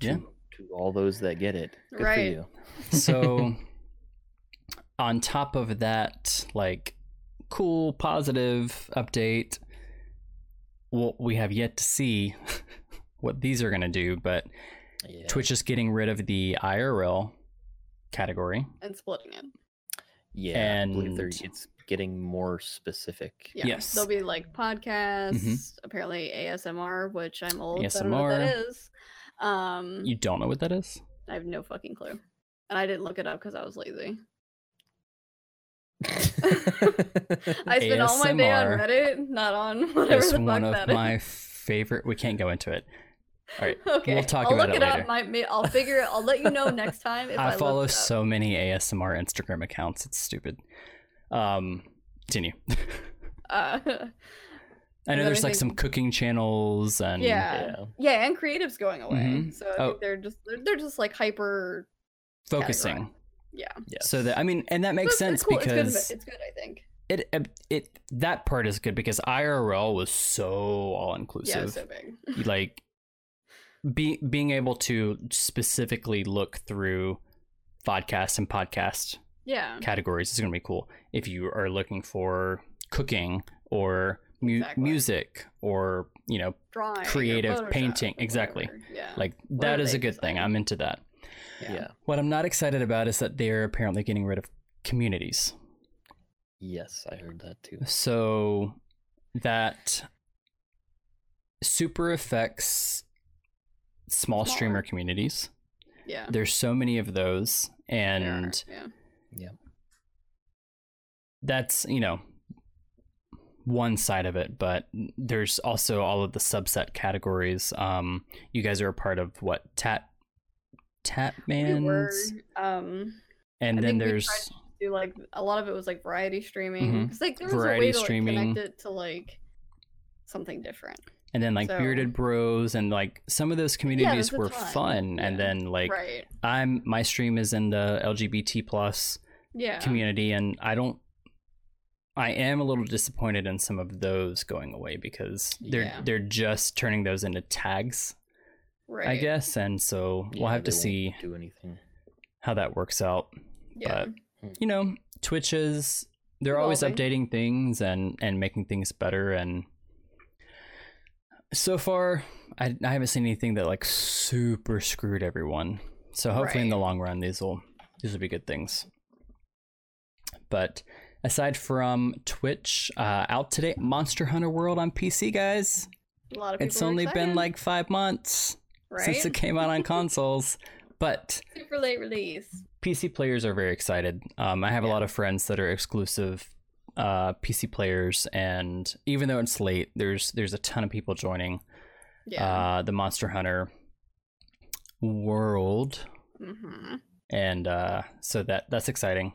Speaker 4: to,
Speaker 2: yeah.
Speaker 4: to all those that get it. Good for
Speaker 3: Right.
Speaker 4: you.
Speaker 2: so on top of that like cool positive update well we have yet to see what these are going to do but
Speaker 4: Yeah.
Speaker 2: twitch is getting rid of the irl category
Speaker 3: and splitting it.
Speaker 4: Yeah, I believe
Speaker 2: and-
Speaker 4: it's getting more specific.
Speaker 3: Yeah.
Speaker 2: Yes.
Speaker 3: There'll be like podcasts, apparently ASMR, which I'm old. so I don't know what that is. Um,
Speaker 2: you don't know what that is
Speaker 3: I have no fucking clue, and I didn't look it up because I was lazy. I spent all my day on Reddit, not on whatever
Speaker 2: it's
Speaker 3: the fuck
Speaker 2: one of
Speaker 3: that is.
Speaker 2: my favorite we can't go into it all right
Speaker 3: Okay,
Speaker 2: we'll talk
Speaker 3: I'll
Speaker 2: about
Speaker 3: look
Speaker 2: it
Speaker 3: it,
Speaker 2: later.
Speaker 3: up. My, I'll figure it. I'll let you know next time if I,
Speaker 2: I follow so many ASMR Instagram accounts. It's stupid. Um, continue.
Speaker 3: Uh,
Speaker 2: I know there's like some cooking channels and
Speaker 3: yeah.
Speaker 4: Yeah.
Speaker 3: yeah, and creative's going away.
Speaker 2: Mhm.
Speaker 3: So I
Speaker 2: Oh.
Speaker 3: think they're just they're, they're just like hyper.
Speaker 2: focusing.
Speaker 3: categorized. Yeah,
Speaker 4: Yes.
Speaker 2: So that I mean, and that makes
Speaker 3: So
Speaker 2: sense
Speaker 3: it's cool.
Speaker 2: because
Speaker 3: it's good, it's good. I think.
Speaker 2: it, it it that part is good because IRL was so all inclusive.
Speaker 3: it's so big.
Speaker 2: like be, being able to specifically look through podcast and podcast
Speaker 3: Yeah,
Speaker 2: categories is going to be cool. If you are looking for cooking or mu-
Speaker 3: Exactly.
Speaker 2: music or you know
Speaker 3: drawing,
Speaker 2: creative
Speaker 3: Photoshop
Speaker 2: painting, exactly.
Speaker 3: Yeah,
Speaker 2: like that is a
Speaker 3: they
Speaker 2: good thing. I'm into that.
Speaker 4: Yeah.
Speaker 2: What I'm not excited about is that they're apparently getting rid of communities.
Speaker 4: Yes, I heard that too.
Speaker 2: So that super affects small
Speaker 3: Smaller.
Speaker 2: streamer communities.
Speaker 3: yeah,
Speaker 2: There's so many of those and
Speaker 3: yeah,
Speaker 4: Yeah.
Speaker 2: that's, you know, one side of it, but there's also all of the subset categories. Um you guys are a part of what Tat
Speaker 3: we were. Um,
Speaker 2: and
Speaker 3: I
Speaker 2: then there's
Speaker 3: do like a lot of it was like variety streaming
Speaker 2: Mhm.
Speaker 3: because like there was
Speaker 2: Variety
Speaker 3: a way to like,
Speaker 2: streaming.
Speaker 3: connect it to like something different.
Speaker 2: and then like
Speaker 3: So-
Speaker 2: bearded bros and like some of those communities
Speaker 3: a
Speaker 2: were
Speaker 3: ton,
Speaker 2: fun and then like
Speaker 3: right.
Speaker 2: i'm my stream is in the lgbt plus
Speaker 3: Yeah.
Speaker 2: community and i don't i am a little disappointed in some of those going away because they're
Speaker 3: Yeah.
Speaker 2: they're just turning those into tags
Speaker 3: right.
Speaker 2: i guess and so we'll
Speaker 4: Yeah,
Speaker 2: have to see
Speaker 4: do anything.
Speaker 2: how that works out
Speaker 3: Yeah.
Speaker 2: but you know twitch is they're always
Speaker 3: Evolving.
Speaker 2: updating things and and making things better and so far I, I haven't seen anything that like super screwed everyone so hopefully in the long run these will these will be good things but aside from twitch uh out today monster hunter world on pc guys
Speaker 3: a lot of people
Speaker 2: it's
Speaker 3: are
Speaker 2: only been like five months
Speaker 3: right?
Speaker 2: since it came out on consoles but
Speaker 3: super late release.
Speaker 2: PC players are very excited. Um, I have a lot of friends that are exclusive uh, PC players, and even though it's late, there's there's a ton of people joining
Speaker 3: Yeah.
Speaker 2: uh, the Monster Hunter world,
Speaker 3: hmm
Speaker 2: and uh, so that that's exciting.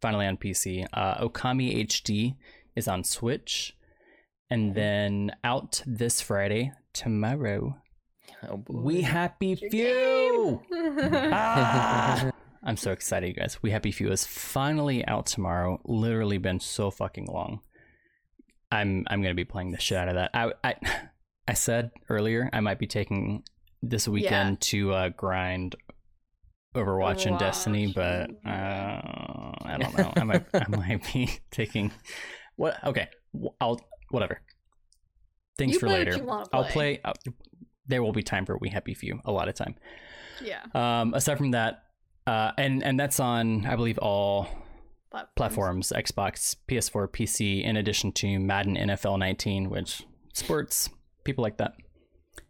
Speaker 2: Finally on PC. Uh, Okami HD is on Switch, and then out this Friday tomorrow.
Speaker 4: Oh boy.
Speaker 2: We Happy Few. Ah! I'm so excited, you guys. We Happy Few is finally out tomorrow. Literally been so fucking long. I'm I'm gonna be playing the shit out of that. I I, I said earlier I might be taking this weekend to uh, grind Overwatch, and Destiny, but uh, I don't know. I might I might be taking what? Okay, I'll whatever. Things
Speaker 3: You
Speaker 2: for
Speaker 3: play what
Speaker 2: later.
Speaker 3: you wanna
Speaker 2: I'll
Speaker 3: play.
Speaker 2: play. There will be time for We Happy Few. A lot of time.
Speaker 3: yeah.
Speaker 2: Um, aside from that, uh, and and that's on I believe all
Speaker 3: Platforms.
Speaker 2: platforms: Xbox, PS4, PC. In addition to Madden NFL 19, which sports people like that,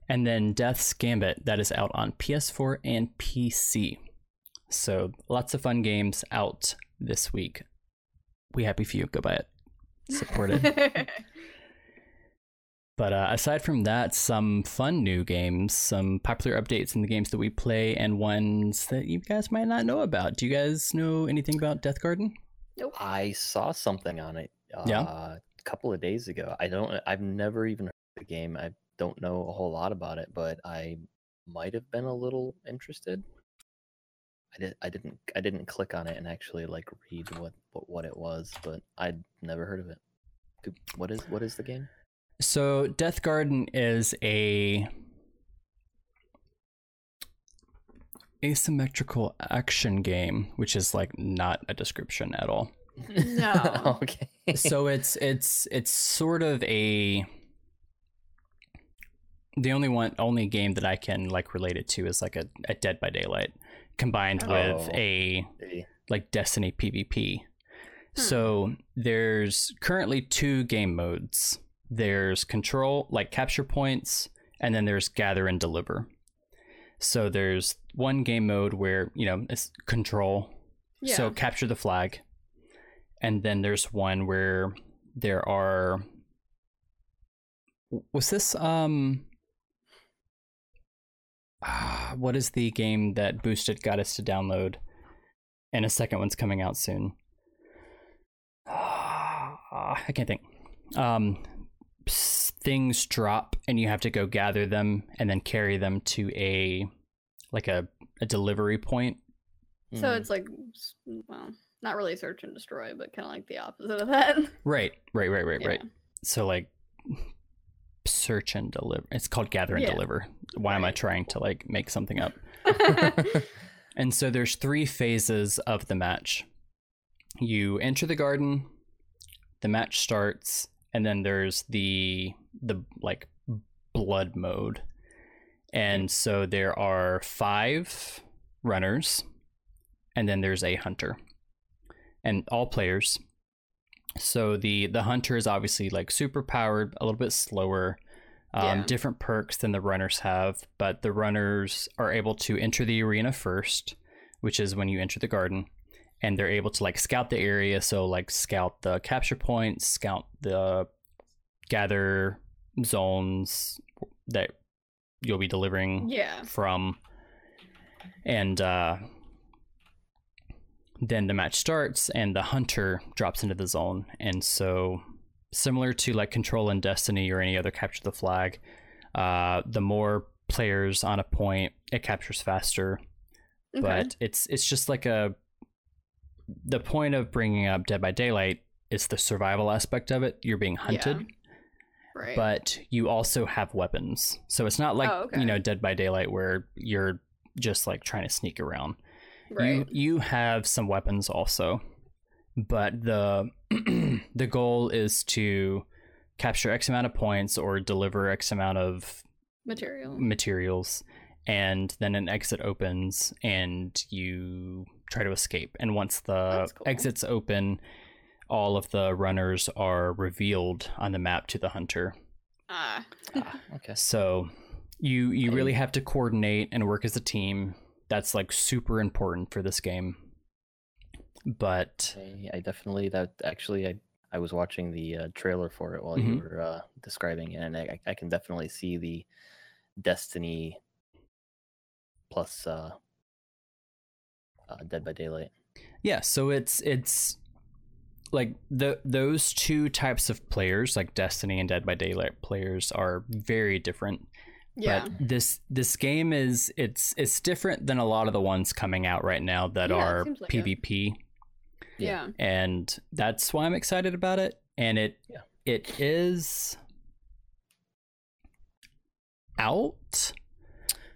Speaker 2: and then Death's Gambit that is out on PS4 and PC. So lots of fun games out this week. We happy few. Go buy it. Support it. But uh, aside from that, some fun new games, some popular updates in the games that we play, and ones that you guys might not know about. Do you guys know anything about Death Garden?
Speaker 3: nope.
Speaker 4: I saw something on it. Uh,
Speaker 2: Yeah?
Speaker 4: A couple of days ago. I don't. I've never even heard of the game. I don't know a whole lot about it, but I might have been a little interested. I did. I didn't. I didn't click on it and actually like read what what, what it was, but I'd never heard of it. What is what is the game?
Speaker 2: So, Death Garden is a asymmetrical action game, which is like not a description at all.
Speaker 3: No.
Speaker 4: okay.
Speaker 2: so it's it's it's sort of a the only one only game that I can like relate it to is like a, a Dead by Daylight combined oh. with
Speaker 4: Oh.
Speaker 2: a like Destiny PvP. Hmm. So there's currently two game modes. There's control, like capture points, and then there's gather and deliver. So there's one game mode where, you know, it's control.
Speaker 3: Yeah.
Speaker 2: So capture the flag. And then there's one where there are was this um what is the game that boosted got us to download and a second one's coming out soon i can't think um things drop and you have to go gather them and then carry them to a like a, a delivery point
Speaker 3: so
Speaker 4: mm,
Speaker 3: it's like, well, not really search and destroy, but kind of like the opposite of that.
Speaker 2: right right right right
Speaker 3: Yeah.
Speaker 2: right so like search and deliver it's called gather and
Speaker 3: Yeah.
Speaker 2: deliver why am i trying to like make something up And so there's three phases of the match. You enter the garden, the match starts, and then there's the the like blood mode. And so there are five runners and then there's a hunter. And all players. So the the hunter is obviously like super powered, a little bit slower, um,
Speaker 3: Yeah.
Speaker 2: different perks than the runners have, but the runners are able to enter the arena first, which is when you enter the garden, and they're able to like scout the area. So like scout the capture points, scout the gather zones that you'll be delivering
Speaker 3: yeah.
Speaker 2: from and uh then the match starts and the hunter drops into the zone and so similar to like control and destiny or any other capture the flag uh the more players on a point it captures faster
Speaker 3: Okay.
Speaker 2: but it's it's just like a the point of bringing up dead by daylight is the survival aspect of it you're being hunted
Speaker 3: right.
Speaker 2: but you also have weapons. So it's not like
Speaker 3: Oh, okay.
Speaker 2: you know Dead by Daylight where you're just like trying to sneak around.
Speaker 3: right.
Speaker 2: You you have some weapons also, but the the goal is to capture X amount of points or deliver X amount of
Speaker 3: Material.
Speaker 2: materials, and then an exit opens and you try to escape. And once the
Speaker 3: cool.
Speaker 2: exits open, all of the runners are revealed on the map to the hunter.
Speaker 3: Ah.
Speaker 4: ah, okay.
Speaker 2: So you you really have to coordinate and work as a team. That's like super important for this game. But
Speaker 4: I, I definitely that actually I I was watching the uh, trailer for it while
Speaker 2: Mhm.
Speaker 4: you were uh, describing it, and I, I can definitely see the Destiny plus uh, uh, Dead by Daylight.
Speaker 2: yeah, so it's it's like the those two types of players, like Destiny and Dead by Daylight players, are very different.
Speaker 3: Yeah.
Speaker 2: But this this game is it's it's different than a lot of the ones coming out right now that
Speaker 3: Yeah,
Speaker 2: are
Speaker 3: seems like it.
Speaker 2: PvP.
Speaker 3: yeah.
Speaker 2: and that's why I'm excited about it. And it
Speaker 4: Yeah.
Speaker 2: it is out.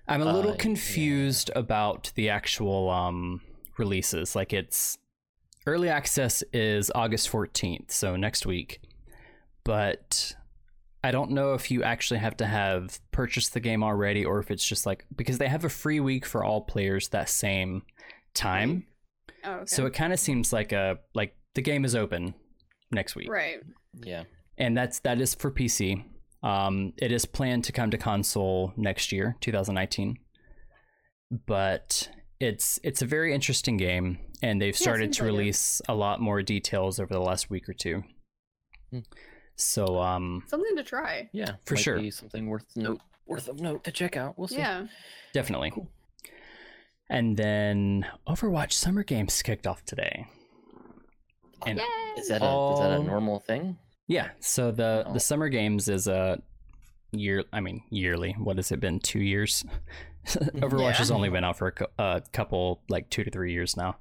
Speaker 2: I'm a little
Speaker 4: Uh, yeah.
Speaker 2: confused about the actual um releases. Like it's early access is August 14th, so next week. But I don't know if you actually have to have purchased the game already or if it's just like because they have a free week for all players that same time.
Speaker 3: Oh, okay.
Speaker 2: So it kind of seems like a like the game is open next week,
Speaker 3: right.
Speaker 4: Yeah.
Speaker 2: and that's that is for PC. Um, it is planned to come to console next year, 2019. But it's it's a very interesting game. and they've started
Speaker 3: seems
Speaker 2: to
Speaker 3: like
Speaker 2: release a lot more details over the last week or two.
Speaker 4: Hmm.
Speaker 2: So um,
Speaker 3: Something to try.
Speaker 4: Yeah,
Speaker 2: For
Speaker 4: might
Speaker 2: sure.
Speaker 4: be something worth note worth of note to check out. We'll see.
Speaker 3: Yeah.
Speaker 2: definitely. And then Overwatch Summer Games kicked off today. And
Speaker 3: Yay!
Speaker 4: Is that a is that a normal thing?
Speaker 2: Yeah, so the
Speaker 4: Oh.
Speaker 2: the summer games is a year. I mean, yearly. What has it been? Two years. Overwatch
Speaker 3: Yeah.
Speaker 2: has only been out for a, a couple, like two to three years now.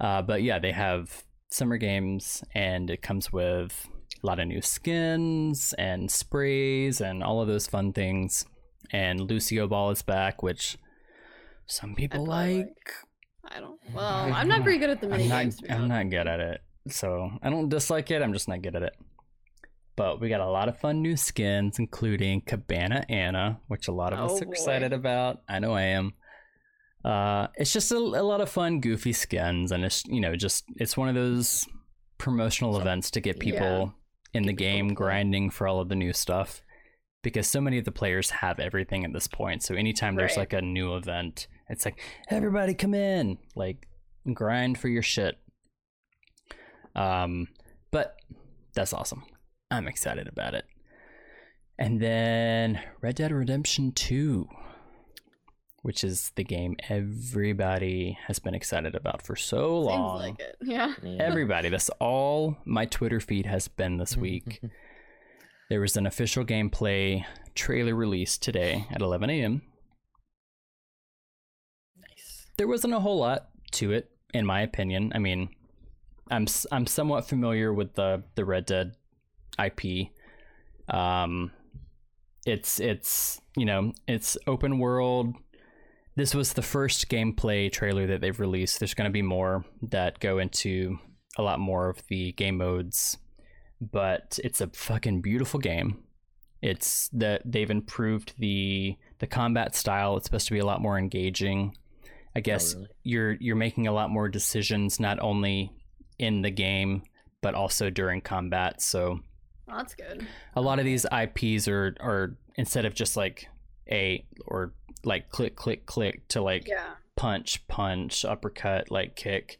Speaker 2: Uh, but yeah, they have summer games, and it comes with a lot of new skins and sprays and all of those fun things. And Lucio Ball is back, which some people like.
Speaker 3: like. I don't. Well, I'm not very good at the mini
Speaker 2: I'm not,
Speaker 3: games.
Speaker 2: I'm not good at it. So I don't dislike it. I'm just not good at it. But we got a lot of fun new skins, including Cabana Ana, which a lot of us
Speaker 3: Oh,
Speaker 2: are
Speaker 3: boy.
Speaker 2: excited about. I know I am. Uh, it's just a, a lot of fun, goofy skins, and it's you know just it's one of those promotional events to get people in the
Speaker 4: Get people
Speaker 2: game grinding for all of the new stuff. Because so many of the players have everything at this point. So anytime there's like a new event, it's like everybody come in, like grind for your shit. Um, but that's awesome. I'm excited about it. And then Red Dead Redemption 2, which is the game everybody has been excited about for so long.
Speaker 3: Seems like it. Yeah.
Speaker 4: Yeah.
Speaker 2: Everybody, that's all my Twitter feed has been this week. There was an official gameplay trailer released today at 11 a.m.
Speaker 4: nice.
Speaker 2: there wasn't a whole lot to it in my opinion i mean i'm s- i'm somewhat familiar with the the red dead ip um it's it's you know it's open world. This was the first gameplay trailer that they've released. There's going to be more that go into a lot more of the game modes but it's a fucking beautiful game. It's that they've improved the the combat style. It's supposed to be a lot more engaging. I guess
Speaker 4: really?
Speaker 2: you're you're making a lot more decisions not only in the game but also during combat. So
Speaker 3: Well, that's good.
Speaker 2: a lot of these IPs are are instead of just like a or like click click click to like
Speaker 3: Yeah.
Speaker 2: punch punch uppercut like kick,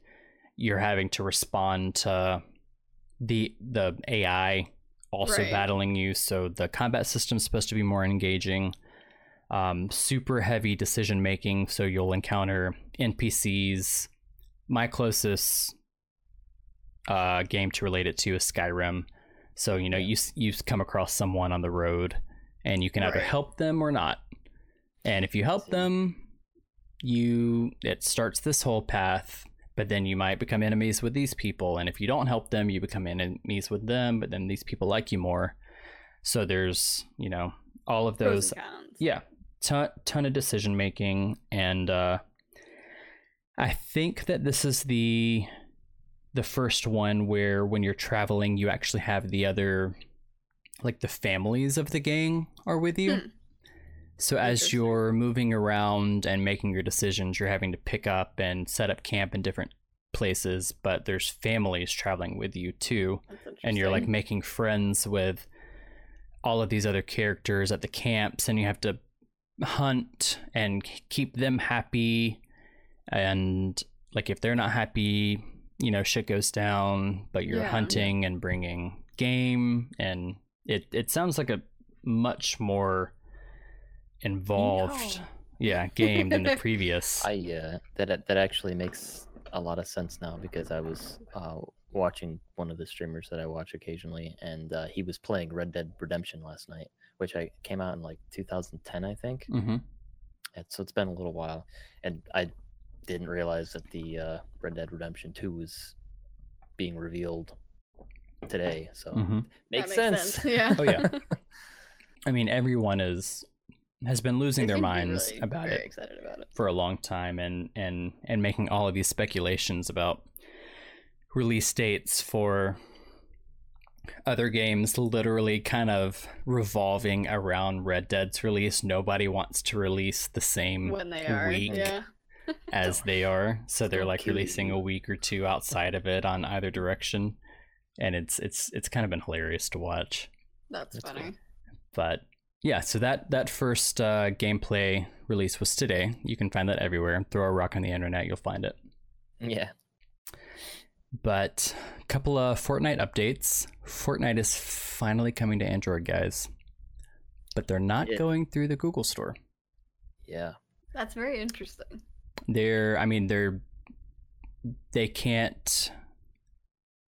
Speaker 2: you're having to respond to the the AI also
Speaker 3: Right.
Speaker 2: battling you. So the combat system's supposed to be more engaging um, super heavy decision making. So you'll encounter NPCs. My closest uh, game to relate it to is Skyrim. So you know you s- you come across someone on the road, and you can either
Speaker 3: Right.
Speaker 2: help them or not. And if you help them, you it starts this whole path. But then you might become enemies with these people, and if you don't help them, you become enemies with them. But then these people like you more. So there's you know all of those yeah ton, ton of decision making and uh i think that this is the the first one where when you're traveling you actually have the other like the families of the gang are with you.
Speaker 3: Hmm.
Speaker 2: so as you're moving around and making your decisions you're having to pick up and set up camp in different places but there's families traveling with you too. And you're like making friends with all of these other characters at the camps and you have to hunt and keep them happy. And like if they're not happy you know shit goes down but you're
Speaker 3: Yeah.
Speaker 2: hunting and bringing game and it it sounds like a much more involved
Speaker 3: Yeehaw.
Speaker 2: yeah game than the previous
Speaker 4: I uh, that that actually makes a lot of sense now because I was uh, watching one of the streamers that I watch occasionally, and uh, he was playing Red Dead Redemption last night, which I came out in like 2010, I think.
Speaker 2: hmm
Speaker 4: And so it's been a little while, and I didn't realize that the uh, Red Dead Redemption 2 was being revealed today. So
Speaker 2: hmm
Speaker 4: makes,
Speaker 3: That
Speaker 4: sense.
Speaker 3: Yeah.
Speaker 2: Oh, yeah. I mean, everyone is has been losing
Speaker 3: They
Speaker 2: their
Speaker 3: seem to be
Speaker 2: minds
Speaker 3: really
Speaker 2: about it
Speaker 3: about it.
Speaker 2: for a long time, and and and making all of these speculations about release dates for other games, literally kind of revolving around Red Dead's release. Nobody wants to release the same
Speaker 3: When they are.
Speaker 2: week
Speaker 3: Yeah.
Speaker 2: As they are, so they're like releasing a week or two outside of it on either direction, and it's it's it's kind of been hilarious to watch
Speaker 3: That's,
Speaker 4: That's
Speaker 3: funny.
Speaker 2: but yeah so that that first uh, gameplay release was today you can find that everywhere throw a rock on the internet you'll find it
Speaker 4: Yeah.
Speaker 2: But a couple of Fortnite updates. Fortnite is finally coming to Android, guys. But they're not
Speaker 4: Yeah.
Speaker 2: going through the Google Store.
Speaker 4: Yeah.
Speaker 3: That's very interesting.
Speaker 2: They're I mean they're they can't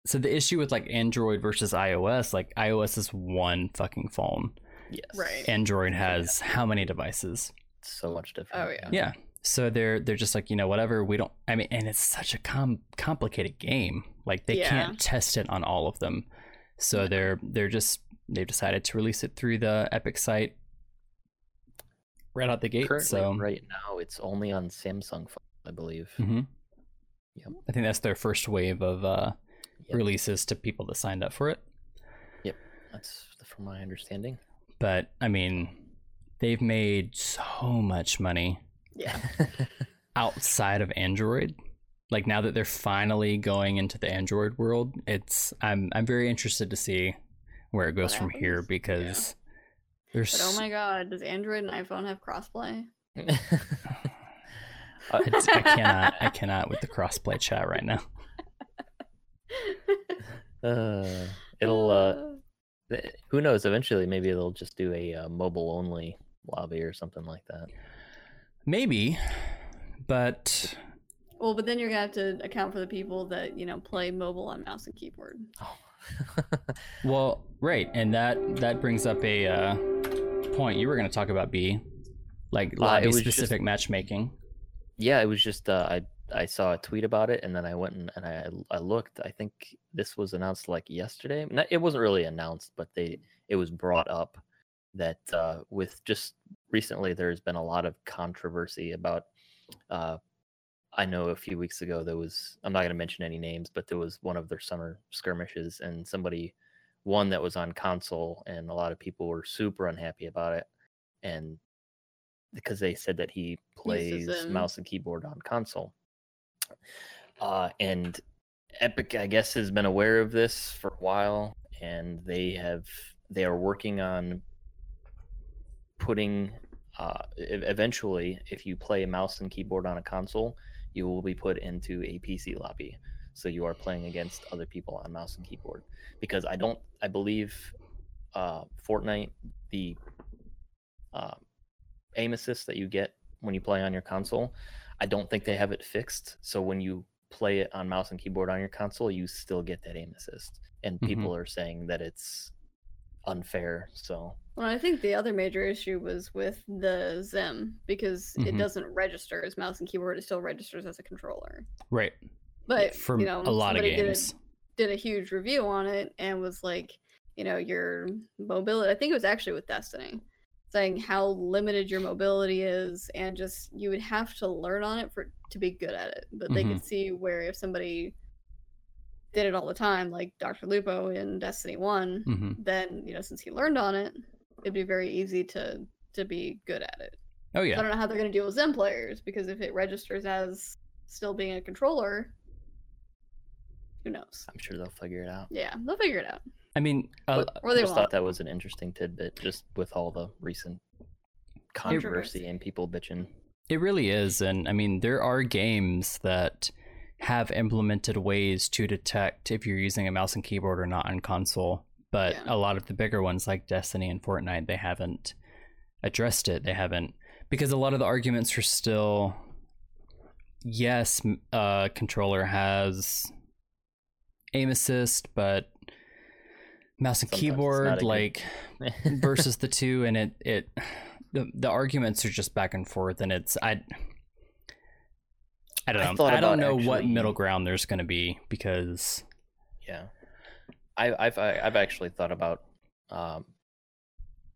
Speaker 2: so the issue with like Android versus iOS, like iOS is one fucking phone.
Speaker 4: Yes.
Speaker 3: Right.
Speaker 2: Android has how many devices?
Speaker 4: So much different.
Speaker 3: Oh, yeah.
Speaker 2: Yeah. So they're they're just like, you know, whatever, we don't I mean and it's such a com- complicated game. Like they
Speaker 3: Yeah.
Speaker 2: can't test it on all of them. So they're they're just they've decided to release it through the Epic site right out the gate.
Speaker 4: Currently,
Speaker 2: so
Speaker 4: right now, it's only on Samsung phone, I believe.
Speaker 2: hmm
Speaker 4: Yep.
Speaker 2: I think that's their first wave of uh,
Speaker 4: Yep.
Speaker 2: releases to people that signed up for it.
Speaker 4: Yep, that's from my understanding.
Speaker 2: But I mean, they've made so much money
Speaker 3: Yeah.
Speaker 2: outside of Android. Like now that they're finally going into the Android world, it's I'm I'm very interested to see where it goes
Speaker 3: What
Speaker 2: from here
Speaker 3: happens?
Speaker 2: because there's
Speaker 3: But oh my god, does Android and iPhone have crossplay?
Speaker 2: I, I cannot I cannot with the crossplay chat right now.
Speaker 4: uh, it'll. Uh, who knows? Eventually, maybe they'll just do a uh, mobile only lobby or something like that.
Speaker 2: Maybe, but
Speaker 3: Well, but then you're gonna have to account for the people that you know play mobile on mouse and keyboard.
Speaker 4: Oh.
Speaker 2: Well, right, and that that brings up a uh, point you were going to talk about. B, like
Speaker 4: Uh,
Speaker 2: lobby
Speaker 4: just-
Speaker 2: specific matchmaking.
Speaker 4: yeah, it was just uh, I I saw a tweet about it and then I went and, and I I looked. I think this was announced like yesterday. It wasn't really announced, but they it was brought up that uh, with just recently there's been a lot of controversy about. Uh, I know a few weeks ago there was I'm not going to mention any names, but there was one of their summer skirmishes and somebody one that was on console and a lot of people were super unhappy about it and because they said that he plays mouse and keyboard on console. Uh, and Epic, I guess, has been aware of this for a while, and they have they are working on putting. Uh, eventually, if you play mouse and keyboard on a console, you will be put into a PC lobby. So you are playing against other people on mouse and keyboard. Because I don't, I believe, uh, Fortnite, the uh, aim assist that you get when you play on your console, I don't think they have it fixed. So when you play it on mouse and keyboard on your console, you still get that aim assist. And
Speaker 2: Mhm.
Speaker 4: people are saying that it's unfair. So
Speaker 3: Well, I think the other major issue was with the XIM because it
Speaker 2: Mhm.
Speaker 3: doesn't register as mouse and keyboard; it still registers as a controller.
Speaker 2: Right.
Speaker 3: But
Speaker 2: For
Speaker 3: you know,
Speaker 2: a lot of
Speaker 3: somebody did a- did a huge review on it and was like, you know, your mobility. I think it was actually with Destiny, saying how limited your mobility is, and just you would have to learn on it for to be good at it. But they
Speaker 2: Mhm.
Speaker 3: could see where if somebody did it all the time, like Doctor Lupo in Destiny One,
Speaker 2: hmm
Speaker 3: then you know, since he learned on it, it'd be very easy to to be good at it.
Speaker 2: Oh yeah.
Speaker 3: I don't know how they're going to deal with Zen players because if it registers as still being a controller, who knows?
Speaker 4: I'm sure they'll figure it out.
Speaker 3: Yeah, they'll figure it out.
Speaker 2: I mean, uh,
Speaker 4: But I just
Speaker 3: won't.
Speaker 4: thought that was an interesting tidbit, just with all the recent controversy
Speaker 3: Controversy.
Speaker 4: and people bitching.
Speaker 2: It really is. And I mean, there are games that have implemented ways to detect if you're using a mouse and keyboard or not on console. But
Speaker 3: Yeah.
Speaker 2: a lot of the bigger ones like Destiny and Fortnite, they haven't addressed it. They haven't, because a lot of the arguments are still yes, m- uh, controller has aim assist, but mouse and
Speaker 4: Sometimes
Speaker 2: keyboard, like versus the two and it it the, the arguments are just back and forth and it's i i don't know
Speaker 4: thought
Speaker 2: i, don't know what middle ground there's going to be because
Speaker 4: Yeah, I, I've I, I've actually thought about um,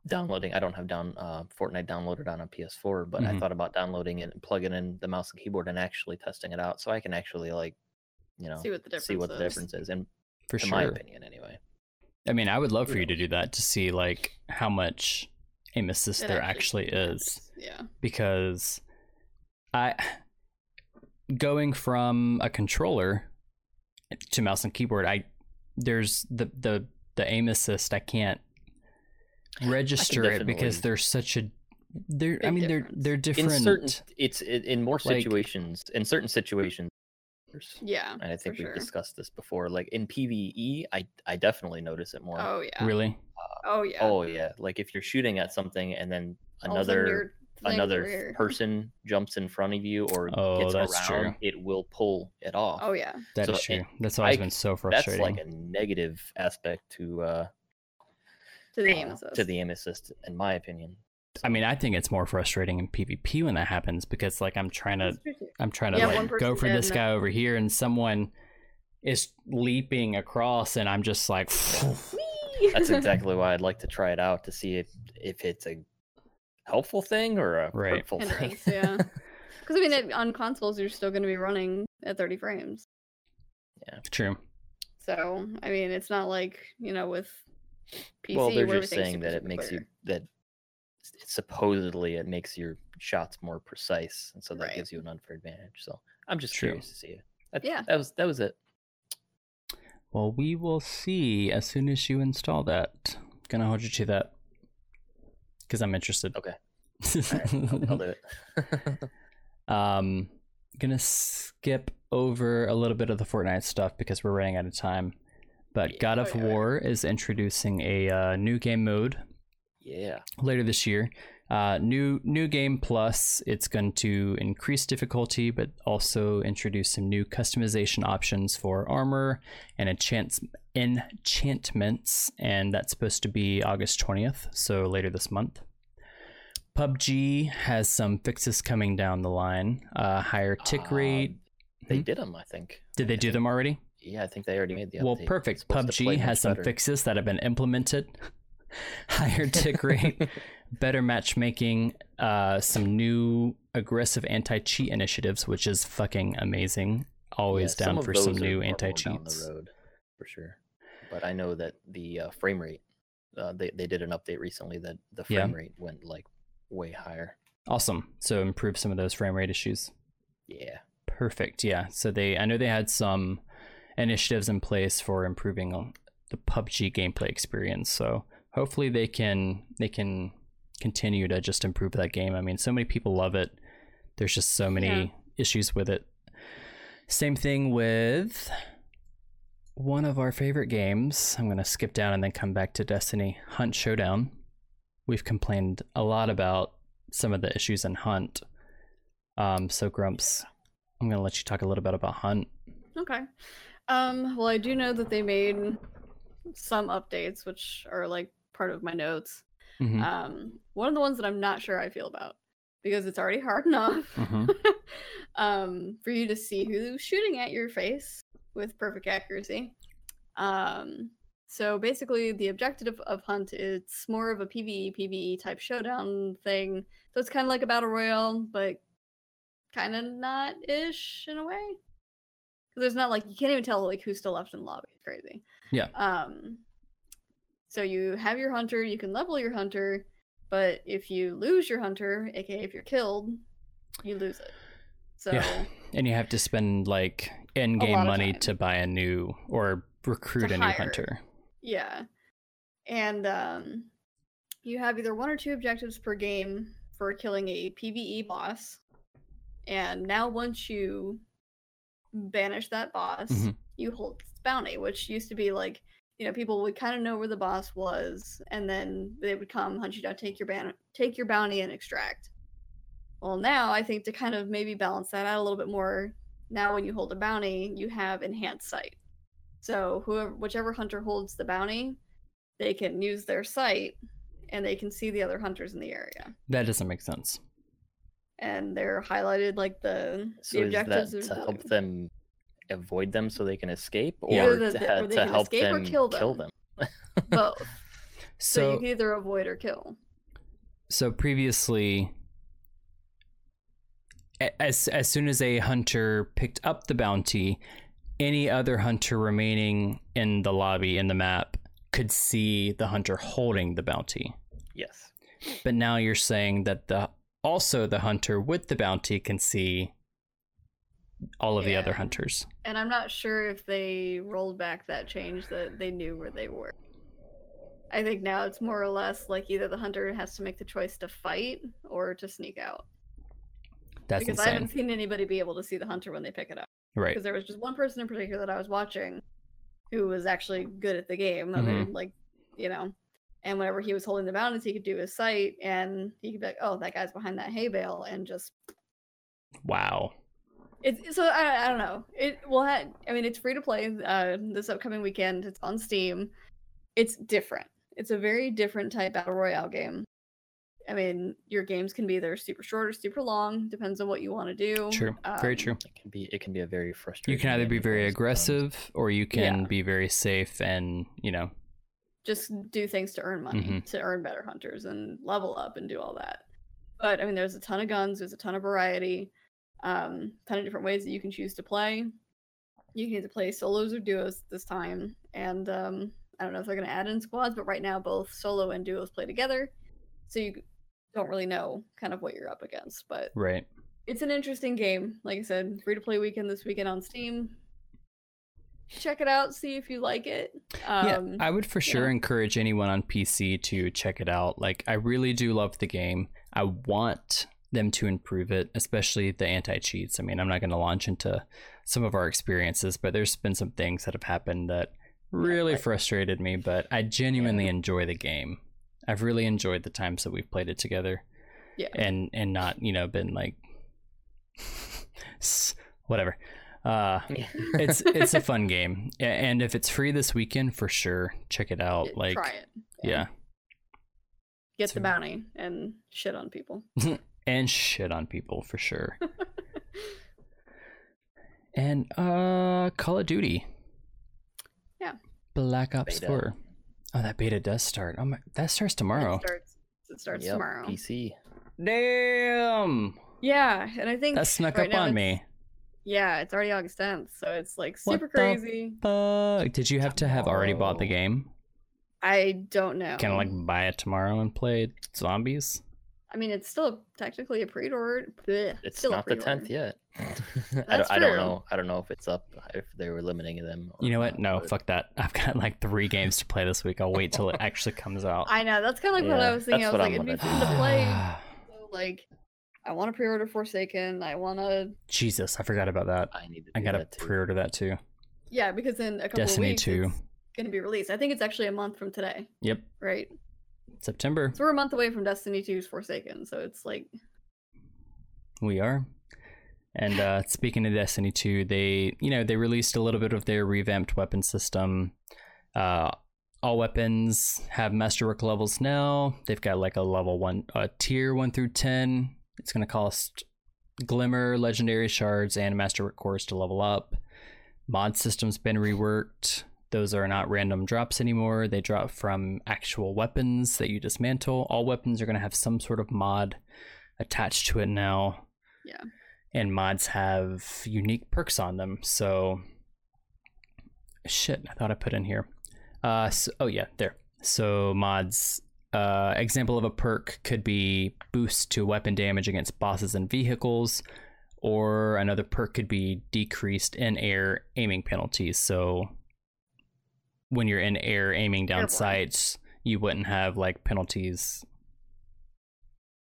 Speaker 4: downloading. I don't have down uh, Fortnite downloaded on a PS4, but I
Speaker 2: Mhm.
Speaker 4: thought about downloading it and plugging in the mouse and keyboard and actually testing it out, so I can actually like, you know,
Speaker 3: See what the difference
Speaker 4: see what the
Speaker 3: is.
Speaker 4: difference is. And
Speaker 2: for sure.
Speaker 4: in
Speaker 2: sure
Speaker 4: my opinion, anyway.
Speaker 2: i mean i would love for you to do that to see like how much aim assist
Speaker 3: It
Speaker 2: there actually is.
Speaker 3: Yeah.
Speaker 2: because I going from a controller to mouse and keyboard, I there's the the the aim assist. I can't register it because there's such a they're I
Speaker 3: Big
Speaker 2: mean they're they're different.
Speaker 4: In certain, it's in, in more
Speaker 2: Like-
Speaker 4: situations. in certain situations,
Speaker 3: Yeah.
Speaker 4: And I think we've
Speaker 3: sure.
Speaker 4: discussed this before. Like in PVE, I I definitely notice it more.
Speaker 3: Oh yeah.
Speaker 2: Really?
Speaker 3: Oh yeah.
Speaker 4: Oh yeah, like if you're shooting at something and then
Speaker 3: All of a sudden
Speaker 4: another another
Speaker 3: are
Speaker 4: person jumps in front of you or
Speaker 2: Oh,
Speaker 4: gets
Speaker 2: that's
Speaker 4: around,
Speaker 2: true.
Speaker 4: it will pull it off.
Speaker 3: Oh yeah.
Speaker 2: That is
Speaker 4: So it-
Speaker 2: true. That's always
Speaker 4: I-
Speaker 2: been so frustrating.
Speaker 4: That's
Speaker 2: frustrating.
Speaker 4: like a negative aspect to uh,
Speaker 3: To the
Speaker 4: uh,
Speaker 3: aim assist.
Speaker 4: to the aim assist, in my opinion.
Speaker 2: I mean, I think it's more frustrating in PvP when that happens because like I'm trying to
Speaker 3: That's true, too.
Speaker 2: I'm trying to
Speaker 3: Yeah,
Speaker 2: like go for this guy over here and someone is leaping across and I'm just like
Speaker 4: That's exactly why I'd like to try it out to see if if it's a helpful thing or a
Speaker 2: Right.
Speaker 4: hurtful thing.
Speaker 3: Hindrance, yeah. Because I mean, it, on consoles, you're still going to be running at 30 frames. Yeah.
Speaker 2: True.
Speaker 3: So I mean, it's not like you know with PC
Speaker 4: well, they're just saying that it
Speaker 3: super
Speaker 4: makes you that s- supposedly it makes your shots more precise, and so that
Speaker 3: Right.
Speaker 4: gives you an unfair advantage. So I'm just
Speaker 2: True.
Speaker 4: curious to see it. That,
Speaker 3: Yeah.
Speaker 4: that was that was it.
Speaker 2: Well, we will see as soon as you install that. Gonna hold you to that because I'm interested.
Speaker 4: Okay. All right, I'll, I'll do it.
Speaker 2: Um, gonna skip over a little bit of the Fortnite stuff because we're running out of time. But
Speaker 4: Yeah.
Speaker 2: God
Speaker 3: Oh,
Speaker 2: of
Speaker 3: yeah.
Speaker 2: War is introducing a uh, new game mode
Speaker 4: yeah.
Speaker 2: later this year. Uh, new new game plus. It's going to increase difficulty, but also introduce some new customization options for armor and enchants enchantments, and that's supposed to be August twentieth, so later this month. PUBG has some fixes coming down the line. Uh, higher tick
Speaker 4: Uh,
Speaker 2: rate.
Speaker 4: They
Speaker 2: Hmm?
Speaker 4: did them, I think.
Speaker 2: Did they do them already?
Speaker 4: Yeah, I think they already made the update.
Speaker 2: Well,
Speaker 4: update.
Speaker 2: perfect.
Speaker 4: It's supposed to play
Speaker 2: PUBG has some
Speaker 4: better.
Speaker 2: fixes that have been implemented. Higher tick rate, better matchmaking, uh, some new aggressive anti-cheat initiatives, which is fucking amazing. Always
Speaker 4: Yeah,
Speaker 2: down
Speaker 4: of
Speaker 2: for some new
Speaker 4: are more down
Speaker 2: anti-cheats.
Speaker 4: the road for sure. But I know that the uh, frame rate, uh, they they did an update recently that the
Speaker 2: Yeah.
Speaker 4: frame rate went like way higher.
Speaker 2: Awesome. So improve some of those frame rate issues.
Speaker 4: Yeah.
Speaker 2: Perfect. Yeah. So they, I know they had some initiatives in place for improving the PUBG gameplay experience. So hopefully they can they can continue to just improve that game. I mean, so many people love it. There's just so many
Speaker 3: Yeah.
Speaker 2: issues with it. Same thing with one of our favorite games. I'm going to skip down and then come back to Destiny Hunt Showdown. We've complained a lot about some of the issues in Hunt. Um, so Grumps, I'm gonna let you talk a little bit about Hunt.
Speaker 3: Okay. Um, well, I do know that they made some updates, which are like part of my notes.
Speaker 2: Mhm.
Speaker 3: Um, one of the ones that I'm not sure I feel about because it's already hard enough
Speaker 2: Mhm.
Speaker 3: um, for you to see who's shooting at your face with perfect accuracy. Um, so basically, the objective of Hunt it's more of a PVE PVE type showdown thing. So it's kind of like a battle royale, but kind of not ish in a way. Because there's not like you can't even tell like who's still left in the lobby. It's crazy.
Speaker 2: Yeah.
Speaker 3: Um. So you have your hunter. You can level your hunter, but if you lose your hunter, aka if you're killed, you lose it. So
Speaker 2: Yeah. And you have to spend like
Speaker 3: end game
Speaker 2: money to buy a new or recruit a new
Speaker 3: hire.
Speaker 2: hunter.
Speaker 3: Yeah. And um you have either one or two objectives per game for killing a PvE boss. And now once you banish that boss,
Speaker 2: Mhm.
Speaker 3: you hold its bounty, which used to be like, you know, people would kind of know where the boss was, and then they would come hunt you down, take your ban take your bounty and extract. Well now I think to kind of maybe balance that out a little bit more, now when you hold a bounty, you have enhanced sight. So whoever whichever hunter holds the bounty, they can use their sight and they can see the other hunters in the area.
Speaker 2: That doesn't make sense.
Speaker 3: And they're highlighted like the
Speaker 4: So
Speaker 3: the
Speaker 4: is that to help them avoid them so they can escape, or
Speaker 2: Yeah.
Speaker 3: Either
Speaker 4: to,
Speaker 3: or they
Speaker 4: to
Speaker 3: can
Speaker 4: help
Speaker 3: escape or
Speaker 4: them
Speaker 3: kill
Speaker 4: kill
Speaker 3: them.
Speaker 4: them?
Speaker 3: both. So, you can either avoid or kill.
Speaker 2: so previously as as soon as a hunter picked up the bounty, any other hunter remaining in the lobby in the map could see the hunter holding the bounty.
Speaker 4: Yes.
Speaker 2: But now you're saying that the also the hunter with the bounty can see all of the other hunters.
Speaker 3: And I'm not sure if they rolled back that change that they knew where they were. I think now it's more or less like either the hunter has to make the choice to fight or to sneak out.
Speaker 2: That's
Speaker 3: because I haven't seen anybody be able to see the hunter when they pick it up.
Speaker 2: Right.
Speaker 3: because there was just one person in particular that I was watching who was actually good at the game. I mean, mm-hmm. like, you know, and whenever he was holding the bounties, he could do his sight and he could be like, "Oh, that guy's behind that hay bale," and just
Speaker 2: Wow.
Speaker 3: It's so I, I don't know. It will have, I mean, it's free to play uh, this upcoming weekend. It's on Steam. It's different. It's a very different type battle royale game. I mean, your games can be either super short or super long, depends on what you want to do.
Speaker 2: True. Very
Speaker 3: Um,
Speaker 2: true.
Speaker 4: It can be it can be a very frustrating.
Speaker 2: You can either be
Speaker 4: at
Speaker 2: very
Speaker 4: times.
Speaker 2: aggressive or you can
Speaker 3: Yeah.
Speaker 2: be very safe and, you know,
Speaker 3: just do things to earn money,
Speaker 2: Mhm.
Speaker 3: to earn better hunters and level up and do all that. But I mean, there's a ton of guns, there's a ton of variety, um, ton of different ways that you can choose to play. You can either play solos or duos this time, and um, I don't know if they're going to add in squads, but right now both solo and duos play together, so you don't really know kind of what you're up against. But
Speaker 2: right.
Speaker 3: it's an interesting game. Like I said, free to play weekend this weekend on Steam. Check it out, see if you like it. Um,
Speaker 2: yeah, I would for sure
Speaker 3: know.
Speaker 2: encourage anyone on PC to check it out. Like, I really do love the game. I want them to improve it, especially the anti cheats. I mean, I'm not going to launch into some of our experiences, but there's been some things that have happened that really
Speaker 3: like-
Speaker 2: frustrated me, but I genuinely enjoy the game. I've really enjoyed the times that we've played it together
Speaker 3: yeah.
Speaker 2: and and not, you know, been like whatever. Uh it's it's a fun game. And if it's free this weekend, for sure, check it out.
Speaker 3: Yeah,
Speaker 2: like
Speaker 3: try it.
Speaker 2: yeah.
Speaker 3: Get
Speaker 2: So-
Speaker 3: the bounty and shit on people.
Speaker 2: And shit on people for sure. and uh Call of Duty.
Speaker 3: Yeah.
Speaker 2: Black Ops
Speaker 4: Beta.
Speaker 2: 4. Oh, that beta does start. Oh my that starts tomorrow.
Speaker 3: It starts. It starts
Speaker 4: Yep,
Speaker 3: tomorrow.
Speaker 4: PC.
Speaker 2: Damn.
Speaker 3: Yeah, and I think
Speaker 2: That snuck
Speaker 3: right
Speaker 2: up on me.
Speaker 3: Yeah, it's already August 10th, so it's like
Speaker 2: What
Speaker 3: super
Speaker 2: the
Speaker 3: crazy.
Speaker 2: Fuck. Did you have to have already bought the game?
Speaker 3: I don't know.
Speaker 2: Can I like buy it tomorrow and play zombies?
Speaker 3: I mean, it's still technically a pre-order. Bleh,
Speaker 4: It's
Speaker 3: still
Speaker 4: not the tenth yet. I, don't, I don't know. I don't know if it's up. If they were limiting them. or
Speaker 2: You know what? No,
Speaker 4: but
Speaker 2: fuck that. I've got like three games to play this week. I'll wait till it actually comes out.
Speaker 3: I know that's kind of like what I was thinking. I was like,
Speaker 4: I'm
Speaker 3: it'd be
Speaker 4: gonna
Speaker 3: fun to play. So, like, I want to pre-order Forsaken. I want to,
Speaker 2: Jesus, I forgot about that.
Speaker 4: I need to.
Speaker 2: I gotta
Speaker 4: that
Speaker 2: pre-order that too.
Speaker 3: yeah, because in a couple
Speaker 2: Destiny
Speaker 3: of weeks
Speaker 2: 2.
Speaker 3: it's gonna be released. I think it's actually a month from today,
Speaker 2: Yep,
Speaker 3: right?
Speaker 2: September.
Speaker 3: So we're a month away from Destiny 2's Forsaken. So it's like,
Speaker 2: We are. And uh, speaking of Destiny 2, they you know they released a little bit of their revamped weapon system. Uh, all weapons have masterwork levels now. They've got like a level one, a tier one through ten. It's gonna cost glimmer, legendary shards, and masterwork cores to level up. Mod system's been reworked. Those are not random drops anymore. They drop from actual weapons that you dismantle. All weapons are gonna have some sort of mod attached to it now.
Speaker 3: Yeah.
Speaker 2: And mods have unique perks on them. So shit, I thought I put in here. Uh so, oh yeah, there. So mods uh example of a perk could be boost to weapon damage against bosses and vehicles or another perk could be decreased in air aiming penalties. So when you're in air aiming down
Speaker 3: Airborne.
Speaker 2: sights, you wouldn't have like penalties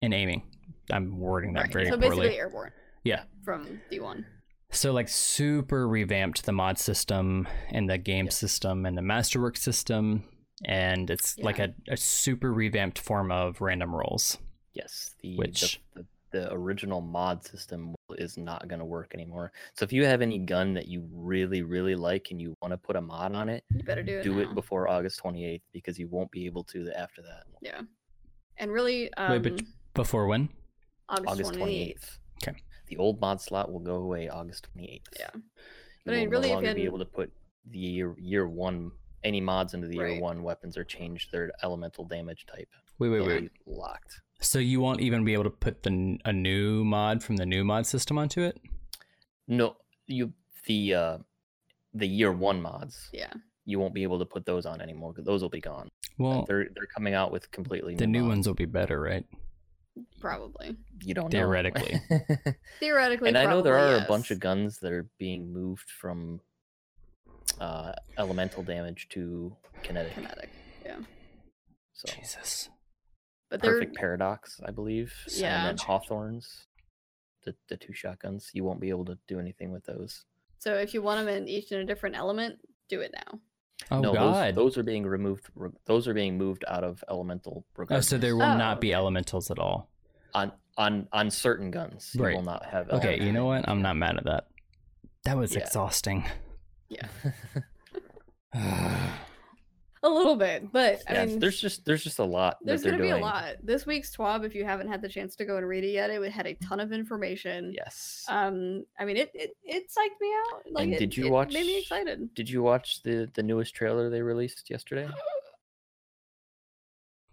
Speaker 2: in aiming. I'm wording that
Speaker 3: right.
Speaker 2: very
Speaker 3: so
Speaker 2: poorly.
Speaker 3: basically airborne.
Speaker 2: Yeah.
Speaker 3: From D1.
Speaker 2: So like super revamped the mod system and the game
Speaker 4: Yeah.
Speaker 2: system and the masterwork system, and it's like a, a super revamped form of random rolls.
Speaker 4: Yes, the
Speaker 2: Which-
Speaker 4: the, the, the original mod system is not going to work anymore. So if you have any gun that you really really like and you want to put a mod on it,
Speaker 3: You better do it.
Speaker 4: do
Speaker 3: now.
Speaker 4: it before August 28th because you won't be able to after that.
Speaker 3: Yeah. And really, um,
Speaker 2: Wait, but Before when?
Speaker 3: August,
Speaker 4: August
Speaker 3: 28th.
Speaker 4: 28th.
Speaker 2: Okay.
Speaker 4: The old mod slot will go away August 28th.
Speaker 3: Yeah.
Speaker 4: You
Speaker 3: But I mean,
Speaker 4: will
Speaker 3: really, if
Speaker 4: no
Speaker 3: you
Speaker 4: longer be
Speaker 3: hadn't-
Speaker 4: able to put the year year one any mods into the year one weapons or change their elemental damage type.
Speaker 2: Wait, wait, wait.
Speaker 4: Locked.
Speaker 2: So you won't even be able to put the n- a new mod from the new mod system onto it?
Speaker 4: No, you the uh the year one mods.
Speaker 3: Yeah.
Speaker 4: You won't be able to put those on anymore because Those will be gone.
Speaker 2: Well,
Speaker 4: they're they're coming out with completely
Speaker 2: the new
Speaker 4: mods.
Speaker 2: ones will be better, right?
Speaker 3: Probably.
Speaker 4: You don't know.
Speaker 2: Theoretically.
Speaker 3: Theoretically,
Speaker 4: and I know there
Speaker 3: probably,
Speaker 4: are a bunch of guns that are being moved from uh elemental damage to kinetic.
Speaker 3: kinetic. Yeah.
Speaker 4: So
Speaker 2: Jesus.
Speaker 3: But they're
Speaker 4: perfect paradox, I believe.
Speaker 3: Yeah.
Speaker 4: And then Hawthorne's, the the two shotguns. You won't be able to do anything with those.
Speaker 3: So if you want them in each in a different element, do it now.
Speaker 2: Oh
Speaker 4: no,
Speaker 2: god.
Speaker 4: Those, those are being removed. re- Those are being moved out of elemental.
Speaker 2: oh, so there will
Speaker 3: Oh,
Speaker 2: not be
Speaker 3: oh.
Speaker 2: elementals at all.
Speaker 4: on on on certain guns. You will not have.
Speaker 2: Okay, you know what? I'm not mad at that. That was
Speaker 4: Yeah.
Speaker 2: exhausting.
Speaker 3: Yeah. A little bit, but I
Speaker 4: yeah,
Speaker 3: mean,
Speaker 4: there's just there's just a lot.
Speaker 3: there's
Speaker 4: they're
Speaker 3: going to be a lot. This week's TWAB, if you haven't had the chance to go and read it yet, it would- had a ton of information.
Speaker 4: Yes.
Speaker 3: Um, I mean, it it, it psyched me out. Like,
Speaker 4: And
Speaker 3: it,
Speaker 4: did you
Speaker 3: it
Speaker 4: watch?
Speaker 3: Made me excited.
Speaker 4: Did you watch the the newest trailer they released yesterday?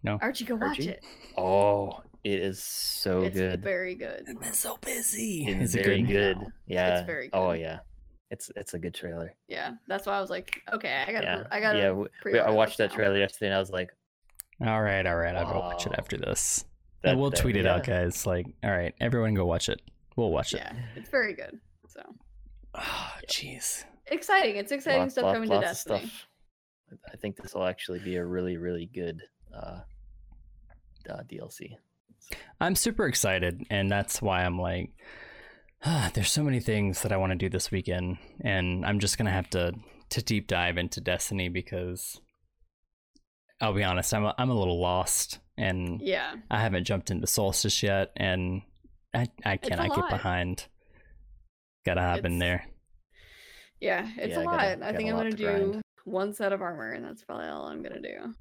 Speaker 4: No.
Speaker 3: Archie, go watch it.
Speaker 4: Oh, it is so
Speaker 3: it's
Speaker 4: good.
Speaker 3: very good.
Speaker 2: I've been so busy.
Speaker 4: It's
Speaker 2: Is it
Speaker 4: very
Speaker 2: good?
Speaker 4: good. Yeah.
Speaker 3: It's
Speaker 4: very
Speaker 3: good.
Speaker 4: Oh yeah. It's it's a good trailer.
Speaker 3: Yeah, that's why I was like, okay, I gotta,
Speaker 4: Yeah.
Speaker 3: I gotta.
Speaker 4: yeah. w- we- I watched that
Speaker 3: now.
Speaker 4: trailer yesterday and I was like,
Speaker 2: All right, all right. I'll go watch it after this.
Speaker 4: that,
Speaker 2: and we'll
Speaker 4: that-
Speaker 2: tweet it out, guys. Like, all right, everyone go watch it. We'll watch it.
Speaker 3: Yeah, it's very good. So
Speaker 2: Oh, jeez.
Speaker 3: exciting! It's exciting
Speaker 4: Lots-
Speaker 3: stuff
Speaker 4: lot-
Speaker 3: coming to
Speaker 4: lots of
Speaker 3: Destiny.
Speaker 4: stuff. I think this will actually be a really really good uh, uh DLC.
Speaker 2: I'm super excited, and that's why I'm like, there's so many things that I want to do this weekend, and I'm just gonna have to to deep dive into Destiny because I'll be honest, I'm a, I'm a little lost, and
Speaker 3: Yeah,
Speaker 2: I haven't jumped into Solstice yet, and I I cannot get behind. Gotta hop in there.
Speaker 3: yeah, it's
Speaker 4: Yeah,
Speaker 3: a
Speaker 4: I
Speaker 3: lot.
Speaker 4: gotta-
Speaker 3: I think I'm gonna
Speaker 4: to
Speaker 3: do
Speaker 4: grind.
Speaker 3: one set of armor, and that's probably all I'm gonna do.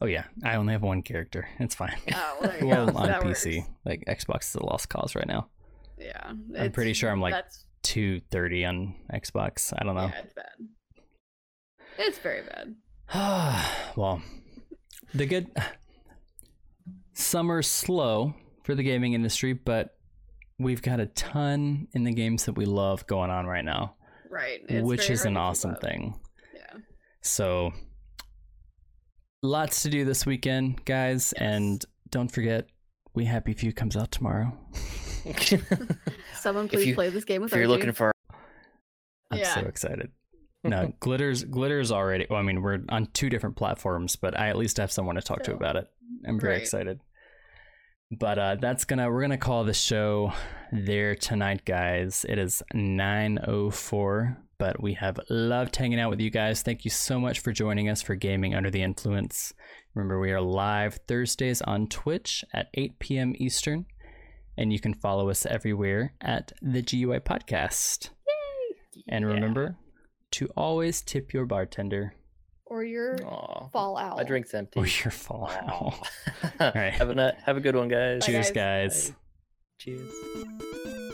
Speaker 2: Oh yeah, I only have one character. It's fine.
Speaker 3: Oh, well, there you
Speaker 2: well, on
Speaker 3: That
Speaker 2: PC,
Speaker 3: works.
Speaker 2: like Xbox is a lost cause right now.
Speaker 3: Yeah,
Speaker 2: I'm pretty sure I'm like
Speaker 3: that's
Speaker 2: two thirty on Xbox. I don't know.
Speaker 3: yeah, it's bad. It's very bad.
Speaker 2: well, the good summer's slow for the gaming industry, but we've got a ton in the games that we love going on right now,
Speaker 3: Right, it's
Speaker 2: which is an awesome
Speaker 3: up.
Speaker 2: thing.
Speaker 3: Yeah,
Speaker 2: So, lots to do this weekend, guys,
Speaker 3: Yes.
Speaker 2: and don't forget, We Happy Few comes out tomorrow.
Speaker 3: someone please
Speaker 4: you-
Speaker 3: play this game with
Speaker 4: if you're
Speaker 3: Archie.
Speaker 4: looking for
Speaker 2: I'm so excited. No, glitters glitters already. Well, I mean, we're on two different platforms, but I at least have someone to talk to about it. I'm very
Speaker 3: Right.
Speaker 2: excited. But uh, that's gonna we're gonna call the show there tonight, guys. It is 9:04, but we have loved hanging out with you guys. Thank you so much for joining us for Gaming Under the Influence. Remember, we are live Thursdays on Twitch at 8 p.m. Eastern, and you can follow us everywhere at the GUI Podcast. Yay! And
Speaker 4: Yeah.
Speaker 2: remember to always tip your bartender
Speaker 3: or your
Speaker 4: Aw,
Speaker 3: Fallout.
Speaker 4: my drink's empty.
Speaker 2: or your fall.
Speaker 4: Aw.
Speaker 2: right.
Speaker 4: have a have a good one, guys.
Speaker 3: Bye,
Speaker 2: Cheers,
Speaker 3: guys.
Speaker 2: guys.
Speaker 4: Cheers.